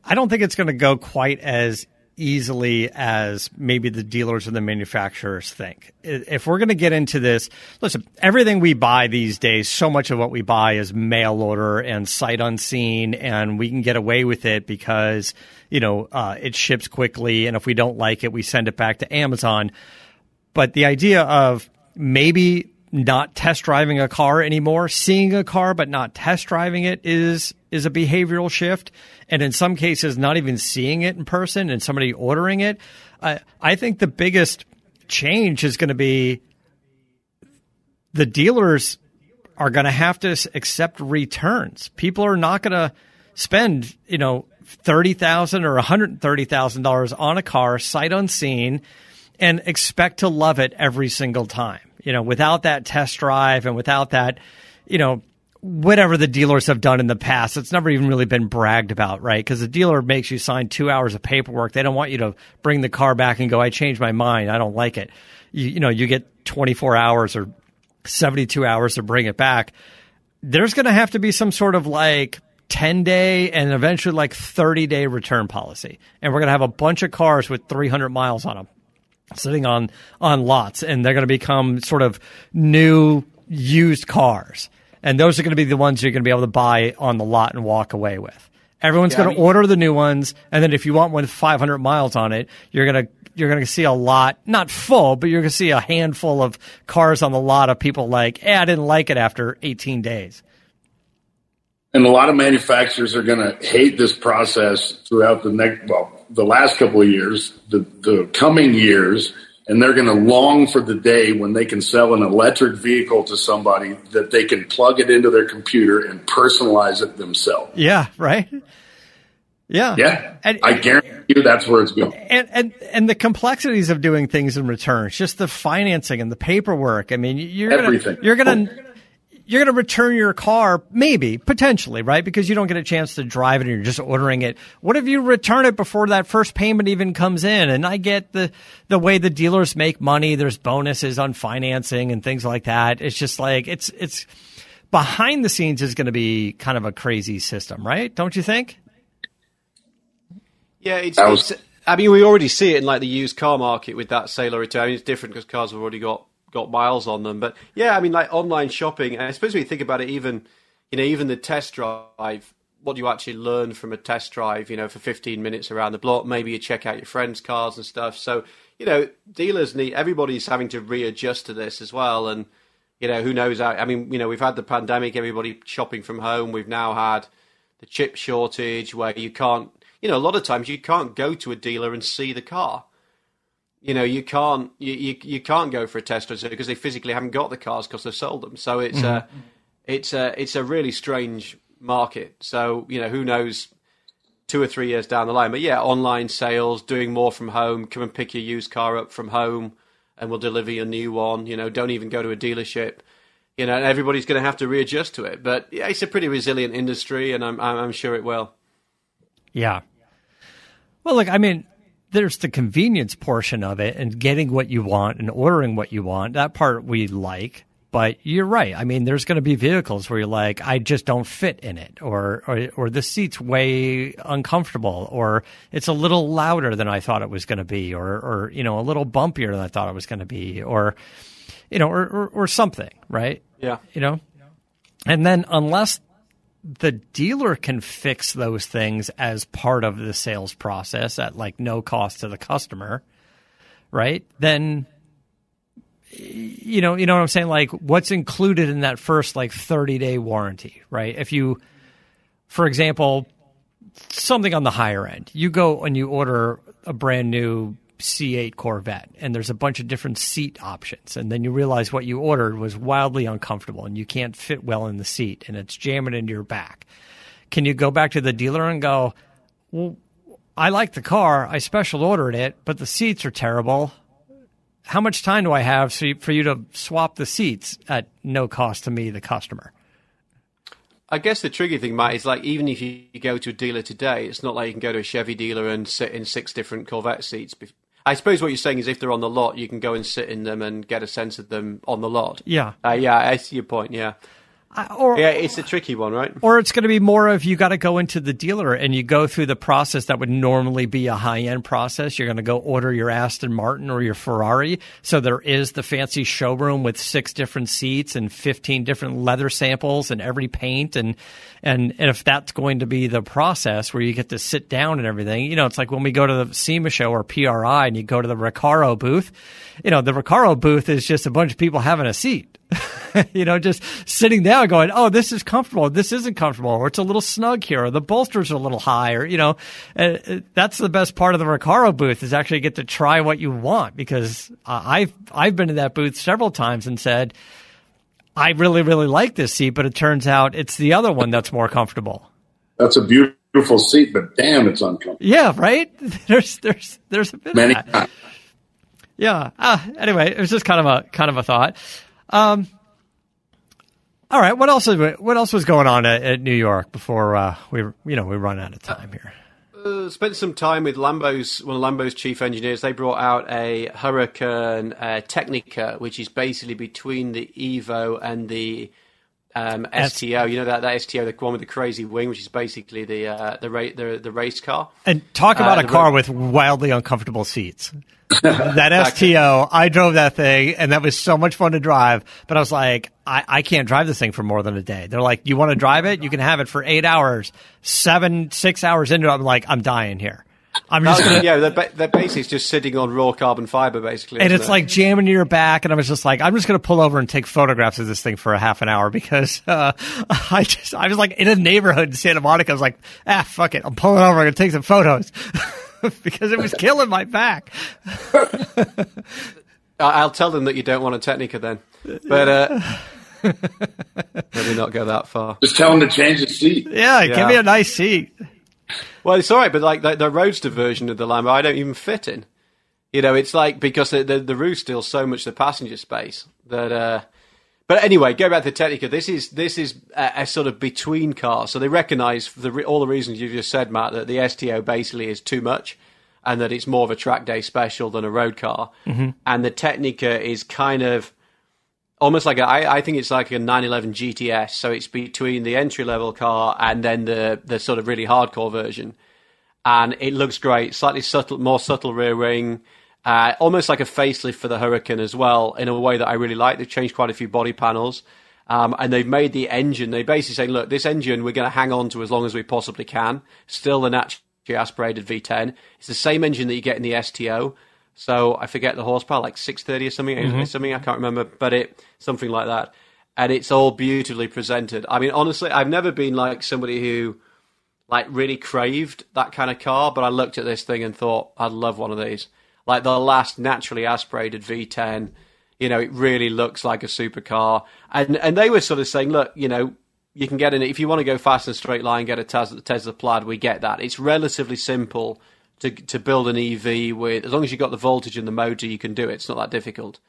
I don't think it's going to go quite as easily as maybe the dealers and the manufacturers think. If we're going to get into this, listen, everything we buy these days, so much of what we buy is mail order and sight unseen, and we can get away with it because you know, uh, it ships quickly, and if we don't like it, we send it back to Amazon. But the idea of maybe not test driving a car anymore, seeing a car but not test driving it is is a behavioral shift, and in some cases, not even seeing it in person and somebody ordering it. I I think the biggest change is going to be the dealers are going to have to accept returns. People are not going to spend, you know, thirty thousand or one hundred thirty thousand dollars on a car, sight unseen, and expect to love it every single time. You know, without that test drive and without that, you know, whatever the dealers have done in the past, it's never even really been bragged about, right? Because the dealer makes you sign two hours of paperwork. They don't want you to bring the car back and go, I changed my mind. I don't like it. You, you know, you get 24 hours or 72 hours to bring it back. There's going to have to be some sort of like 10 day and eventually like 30 day return policy. And we're going to have a bunch of cars with 300 miles on them sitting on, on lots and they're going to become sort of new used cars. And those are going to be the ones you're going to be able to buy on the lot and walk away with. Everyone's yeah, going to I mean, order the new ones, and then if you want one with 500 miles on it, you're going to you're going to see a lot, not full, but you're going to see a handful of cars on the lot of people like, "Hey, I didn't like it after 18 days." And a lot of manufacturers are going to hate this process throughout the next well the last couple of years the, the coming years and they're going to long for the day when they can sell an electric vehicle to somebody that they can plug it into their computer and personalize it themselves. Yeah right? Yeah. Yeah. And, i guarantee you that's where it's going. And, and and the complexities of doing things in returns just the financing and the paperwork. I mean you're Everything. gonna you're gonna oh. You're going to return your car, maybe, potentially, right? Because you don't get a chance to drive it and you're just ordering it. What if you return it before that first payment even comes in? And I get the, the way the dealers make money. There's bonuses on financing and things like that. It's just like, it's, it's behind the scenes is going to be kind of a crazy system, right? Don't you think? Yeah, it's, was- it's. I mean, we already see it in like the used car market with that sale or return. I mean, it's different because cars have already got got miles on them. But yeah, I mean, like online shopping, I suppose when you think about it, even you know, even the test drive. What do you actually learn from a test drive? You know, for 15 minutes around the block, maybe you check out your friends' cars and stuff. So you know, dealers need everybody's having to readjust to this as well, and you know, who knows? I, I mean, you know, we've had the pandemic, everybody shopping from home. We've now had the chip shortage where you can't, you know, a lot of times you can't go to a dealer and see the car. You know, you can't, you, you, you can't go for a test drive because they physically haven't got the cars because they've sold them. So it's a, mm-hmm. it's a, it's a really strange market. So you know, who knows? Two or three years down the line, but yeah, online sales, doing more from home. Come and pick your used car up from home, and we'll deliver you a new one. You know, don't even go to a dealership you know, everybody's going to have to readjust to it. But yeah, it's a pretty resilient industry, and I'm I'm, I'm sure it will. Yeah. Well, look, I mean, there's the convenience portion of it and getting what you want and ordering what you want. That part we like. But you're right. I mean, there's going to be vehicles where you're like, I just don't fit in it, or, or or the seat's way uncomfortable, or it's a little louder than I thought it was going to be, or or you know, a little bumpier than I thought it was going to be, or you know, or, or or something, right? Yeah. you know and then unless the dealer can fix those things as part of the sales process at like no cost to the customer right? Then you know you know what i'm saying? Like what's included in that first like 30 day warranty right? If you for example something on the higher end. You go and you order a brand new C8 Corvette and there's a bunch of different seat options and then you realize what you ordered was wildly uncomfortable and you can't fit well in the seat and it's jamming into your back. Can you go back to the dealer and go, "Well, I like the car, I special ordered it, but the seats are terrible. How much time do I have for you to swap the seats at no cost to me the customer?" I guess the tricky thing, Matt, is like even if you go to a dealer today, it's not like you can go to a Chevy dealer and sit in six different Corvette seats. I suppose what you're saying is if they're on the lot, you can go and sit in them and get a sense of them on the lot. Yeah. Uh, yeah, I see your point. Yeah, or yeah, it's a tricky one, right? or it's going to be more of you got to go into the dealer and you go through the process that would normally be a high end process. You're going to go order your Aston Martin or your Ferrari. So there is the fancy showroom with six different seats and 15 different leather samples and every paint. And, and, and if that's going to be the process where you get to sit down and everything, you know, it's like when we go to the SEMA show or PRI and you go to the Recaro booth, you know, the Recaro booth is just a bunch of people having a seat. <laughs> you know, just sitting down going, oh, this is comfortable. This isn't comfortable. Or it's a little snug here. Or the bolsters are a little high. Or, you know, uh, uh, that's the best part of the Recaro booth is actually get to try what you want because I've, I've been in that booth several times and said, I really, really like this seat, but it turns out it's the other one that's more comfortable. That's a beautiful seat, but damn, it's uncomfortable. Yeah, right? <laughs> There's, there's, there's a bit Many of that. times. Yeah. Uh, anyway, it was just kind of a kind of a thought. Um, all right. What else? Is, what else was going on at, at New York before uh, we you know we run out of time here? Uh, spent some time with Lambo's one of Lambo's chief engineers. They brought out a Huracán uh, Tecnica, which is basically between the Evo and the um, STO. You know that, that STO, the one with the crazy wing, which is basically the uh, the, ra- the the race car. And talk about Uh, a car ro- with wildly uncomfortable seats. <laughs> that STO, I drove that thing, and that was so much fun to drive. But I was like, I, I can't drive this thing for more than a day. They're like, you want to drive it? You can have it for eight hours. Seven, six hours into it, I'm like, I'm dying here. I'm just gonna, yeah, they're, ba- they're basically just sitting on raw carbon fiber, basically. and it's it? like jamming to your back and i was just like i'm just going to pull over and take photographs of this thing for a half an hour because <laughs> uh, i just i was like in a neighborhood in santa monica i was like ah fuck it i'm pulling over i'm going to take some photos <laughs> because it was killing my back <laughs> I- I'll tell them that you don't want a Tecnica then, but uh, maybe not go that far. Just tell him to change the seat. yeah, give me a nice seat Well, it's all right, but like the, the roadster version of the Lambo, I don't even fit in. You know, it's like because the the, the roof's still so much the passenger space that. Uh, But anyway, go back to Tecnica. This is this is a, a sort of between car. So they recognise the, all the reasons you've just said, Matt, that the STO basically is too much, and that it's more of a track day special than a road car. Mm-hmm. And the Tecnica is kind of almost like a, I, I think it's like a 911 GTS. So it's between the entry level car and then the the sort of really hardcore version, and it looks great. Slightly subtle, more subtle rear wing. Uh, almost like a facelift for the Huracán as well, in a way that I really like. They've changed quite a few body panels. Um, and they've made the engine, they basically say, look, this engine we're going to hang on to as long as we possibly can. Still the naturally aspirated V10. It's the same engine that you get in the STO. So I forget the horsepower, like 630 or something, mm-hmm. something I can't remember, but it something like that. And it's all beautifully presented. I mean, honestly, I've never been like somebody who like really craved that kind of car, but I looked at this thing and thought I'd love one of these like the last naturally aspirated V10. You know, it really looks like a supercar. And and they were sort of saying, look, you know, you can get in it if you want to go fast and straight line, get a Tesla, Tesla Plaid. We get that. It's relatively simple to to build an EV with as long as you've got the voltage and the motor, you can do it. It's not that difficult.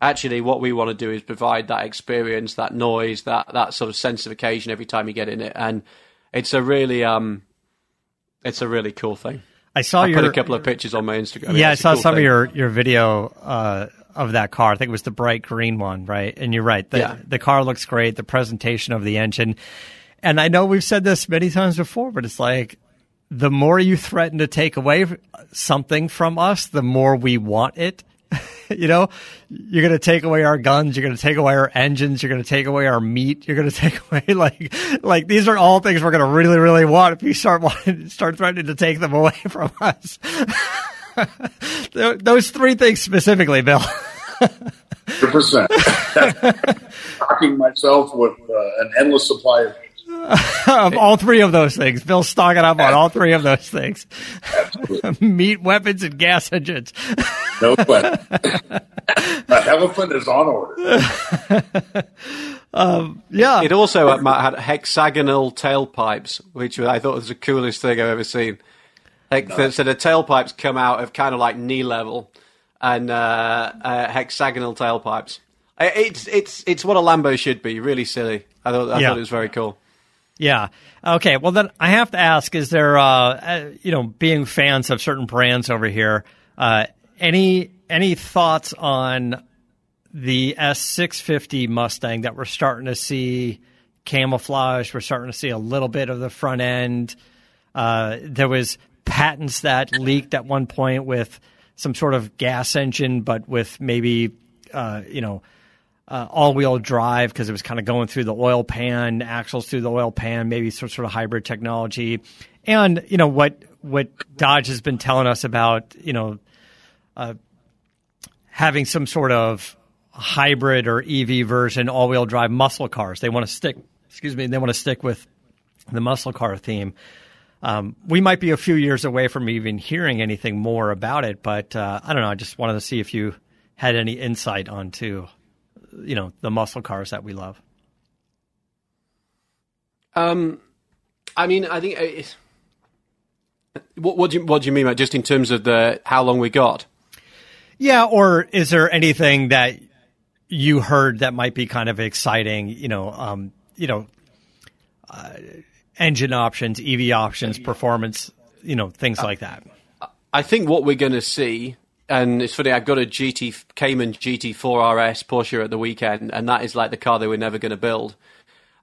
Actually, what we want to do is provide that experience, that noise, that that sort of sense of occasion every time you get in it, and it's a really um, it's a really cool thing. I saw I your put a couple of pictures on my Instagram. I mean, yeah, I saw cool some thing. of your your video uh, of that car. I think it was the bright green one, right? And you're right. The, yeah. the car looks great. The presentation of the engine, and I know we've said this many times before, but it's like the more you threaten to take away something from us, the more we want it. <laughs> you know, you're going to take away our guns. You're going to take away our engines. You're going to take away our meat. You're going <laughs> to take away like, like these are all things we're going to really, really want if you start wanting, start threatening to take them away <laughs> from us. Those three things specifically, Bill. Hundred percent. Stocking myself with uh, an endless supply of <laughs> of all three of those things. Bill's stocking up on all three of those things. <laughs> Meat, weapons, and gas engines. no question. Elephant is on order. <laughs> Um, yeah. It also had hexagonal tailpipes, which I thought was the coolest thing I've ever seen. Like, nice. So the tailpipes come out of kind of like knee level and uh, uh, hexagonal tailpipes. It's it's it's what a Lambo should be. Really silly. I thought I yeah. thought it was very cool. Yeah. Okay. Well, then I have to ask: Is there, uh, uh, you know, being fans of certain brands over here, uh, any any thoughts on the S650 Mustang that we're starting to see camouflage? We're starting to see a little bit of the front end. Uh, there was patents that leaked at one point with some sort of gas engine, but with maybe, uh, you know uh, all-wheel drive because it was kind of going through the oil pan, axles through the oil pan, maybe some sort of hybrid technology, and you know what what Dodge has been telling us about, you know, uh, having some sort of hybrid or EV version all-wheel drive muscle cars. They want to stick, excuse me, they want to stick with the muscle car theme. Um, we might be a few years away from even hearing anything more about it, but uh, I don't know. I just wanted to see if you had any insight onto you know the muscle cars that we love? Um, I mean, I think. Uh, what, what do you what do you mean by just in terms of the how long we got? Yeah, or is there anything that you heard that might be kind of exciting? You know, um, you know, uh, engine options, EV options, performance, you know, things like that. I think what we're going to see and it's funny. I got a GT Cayman GT4 RS Porsche at the weekend, and that is like the car they were never going to build.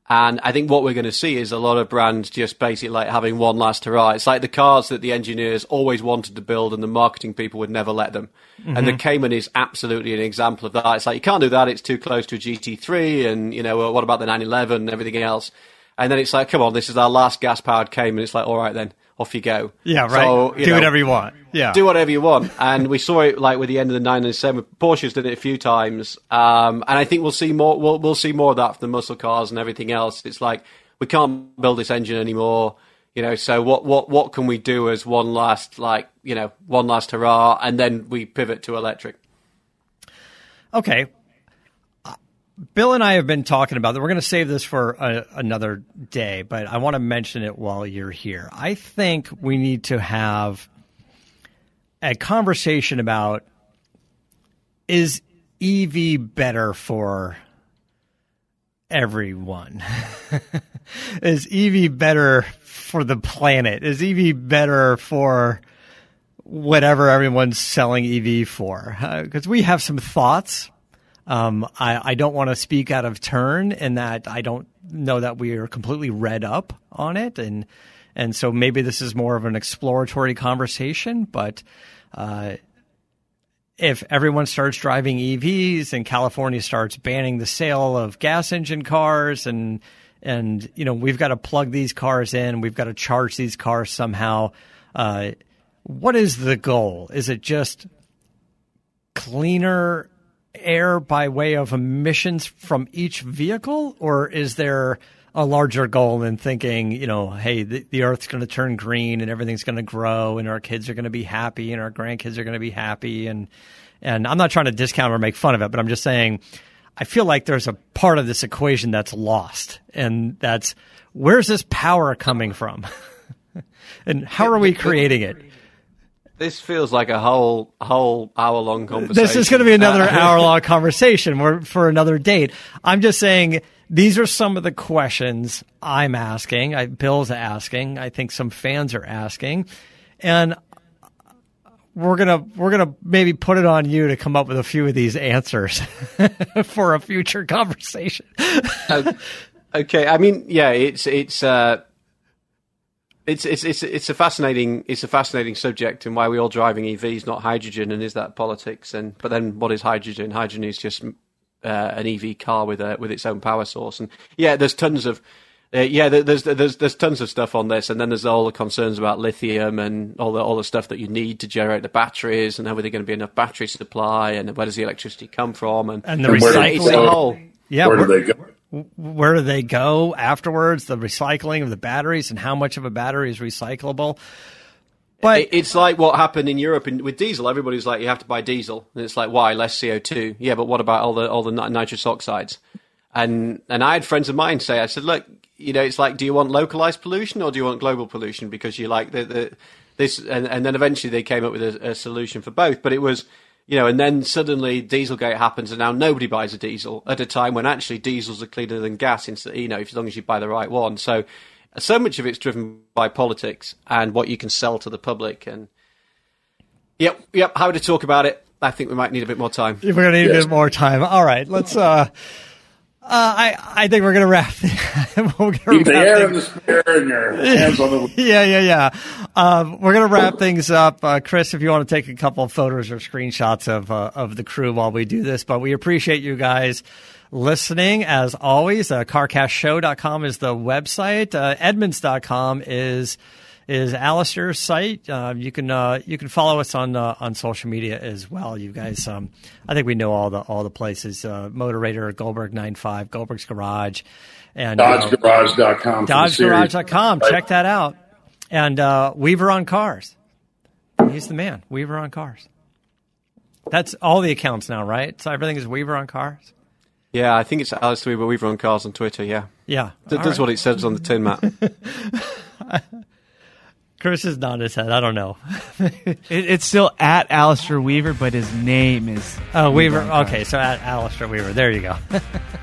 And I think what we're going to see is a lot of brands just basically like having one last hurrah. It's like the cars that the engineers always wanted to build, and the marketing people would never let them. Mm-hmm. And the Cayman is absolutely an example of that. It's like you can't do that; it's too close to a GT3, and you know what about the 911 and everything else. And then it's like, come on, this is our last gas powered Cayman. It's like, all right then off you go. Yeah, right. So, do know, whatever you want. Yeah, do whatever you want. and we saw it like with the end of the nine and seven. Porsche's did it a few times, um, and I think we'll see more. We'll, we'll see more of that for the muscle cars and everything else. It's like we can't build this engine anymore. You know, so what what what can we do as one last like you know one last hurrah, and then we pivot to electric. Okay, Bill and I have been talking about that. We're going to save this for a, another day, but I want to mention it while you're here. I think we need to have a conversation about is EV better for everyone? <laughs> is EV better for the planet? Is EV better for whatever everyone's selling EV for? Because uh, we have some thoughts. Um, I, I don't want to speak out of turn in that I don't know that we are completely read up on it, and and so maybe this is more of an exploratory conversation. But uh, if everyone starts driving EVs and California starts banning the sale of gas engine cars and and you know we've got to plug these cars in, we've got to charge these cars somehow. Uh, what is the goal? Is it just cleaner air by way of emissions from each vehicle, or is there a larger goal in thinking, you know, hey, the, the Earth's going to turn green and everything's going to grow, and our kids are going to be happy, and our grandkids are going to be happy, and and I'm not trying to discount or make fun of it, but I'm just saying, I feel like there's a part of this equation that's lost, and that's where's this power coming from, <laughs> and how are we creating it? This feels like a whole whole hour long conversation. This is going to be another <laughs> hour long conversation for another date. I'm just saying these are some of the questions I'm asking. I, Bill's asking. I think some fans are asking, and we're gonna we're gonna maybe put it on you to come up with a few of these answers <laughs> for a future conversation. okay, I mean, yeah, it's it's. Uh, it's it's it's it's a fascinating it's a fascinating subject and why we all driving EVs not hydrogen and is that politics and but then what is hydrogen? Hydrogen is just uh, an EV car with a with its own power source and yeah, there's tons of uh, yeah, there's there's there's tons of stuff on this, and then there's all the concerns about lithium and all the all the stuff that you need to generate the batteries, and how are there going to be enough battery supply, and where does the electricity come from, and, and the recycling. Yeah, where do they go? Where do they go afterwards? The recycling of the batteries and how much of a battery is recyclable. But it's like what happened in Europe in, with diesel. Everybody's like, you have to buy diesel, and it's like, why less CO two? Yeah, but what about all the all the nitrous oxides? And and I had friends of mine say, I said, look, you know, it's like, do you want localized pollution or do you want global pollution? Because you like the, the this, and, and then eventually they came up with a, a solution for both. But it was you know, and then suddenly Dieselgate happens, and now nobody buys a diesel at a time when actually diesels are cleaner than gas. You know, as long as you buy the right one. So, so much of it's driven by politics and what you can sell to the public. And yep, yep. How to talk about it? I think we might need a bit more time. We're going to need yes. a bit more time. All right, let's. uh uh, I I think we're gonna wrap. <laughs> we're gonna Keep the air in the spare and your <laughs> hands on the. yeah, yeah, yeah. Um, we're gonna wrap things up, uh, Chris. If you want to take a couple of photos or screenshots of uh, of the crew while we do this, but we appreciate you guys listening as always. Uh, CarcastShow.com is the website. Uh, Edmunds.com is is Alistair's site. Uh, you can uh, you can follow us on uh, on social media as well. You guys, um, I think we know all the all the places. Uh, Motorator, Goldberg 95, Goldberg's Garage, and DodgeGarage.com. DodgeGarage.com. Check that out. And uh, Weaver on Cars. He's the man. Weaver on Cars. That's all the accounts now, right? So everything is Weaver on Cars. Yeah, I think it's Alistair Weaver, Weaver on Cars on Twitter. Yeah, yeah, that's right. what it says on the tin, Matt. <laughs> Chris is nodding his head. I don't know. <laughs> it, it's still at Alistair Weaver, but his name is. Oh, Weaver. Okay, so at Alistair Weaver. There you go. <laughs>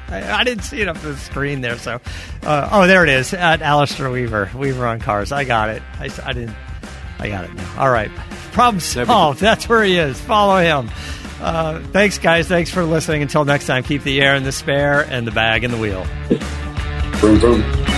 I, I, didn't see it up the screen there. So, uh, oh, there it is. At Alistair Weaver. Weaver on cars. I got it. I, I didn't. I got it now. All right. Problem solved. That's where he is. Follow him. Uh, thanks, guys. Thanks for listening. Until next time, keep the air in the spare and the bag in the wheel. Boom, boom.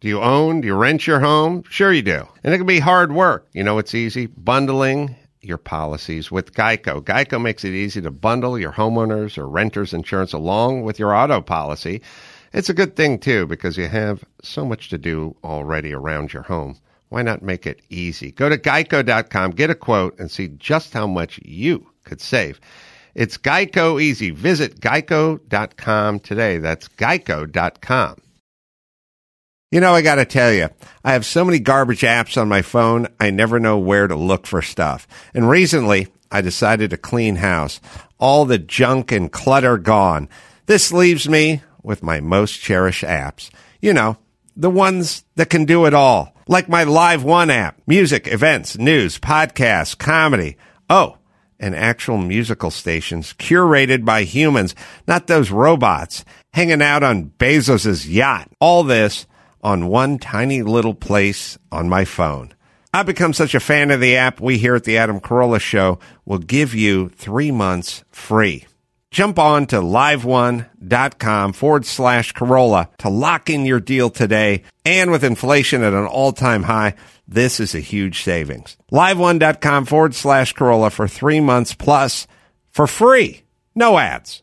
Do you own? Do you rent your home? Sure you do. And it can be hard work. You know, it's easy. Bundling your policies with Geico. Geico makes it easy to bundle your homeowners or renters insurance along with your auto policy. It's a good thing too because you have so much to do already around your home. Why not make it easy? Go to geico.com, get a quote, and see just how much you could save. It's Geico Easy. Visit geico.com today. That's geico.com. You know, I got to tell you, I have so many garbage apps on my phone, I never know where to look for stuff. And recently, I decided to clean house. All the junk and clutter gone. This leaves me with my most cherished apps. You know, the ones that can do it all. Like my Live One app, music, events, news, podcasts, comedy. Oh, and actual musical stations curated by humans, not those robots hanging out on Bezos's yacht. All this on one tiny little place on my phone. I've become such a fan of the app, we here at the Adam Carolla Show will give you three months free. Jump on to liveone.com forward slash Carolla to lock in your deal today. And with inflation at an all time high, this is a huge savings. Liveone.com forward slash Carolla for three months plus for free. No ads.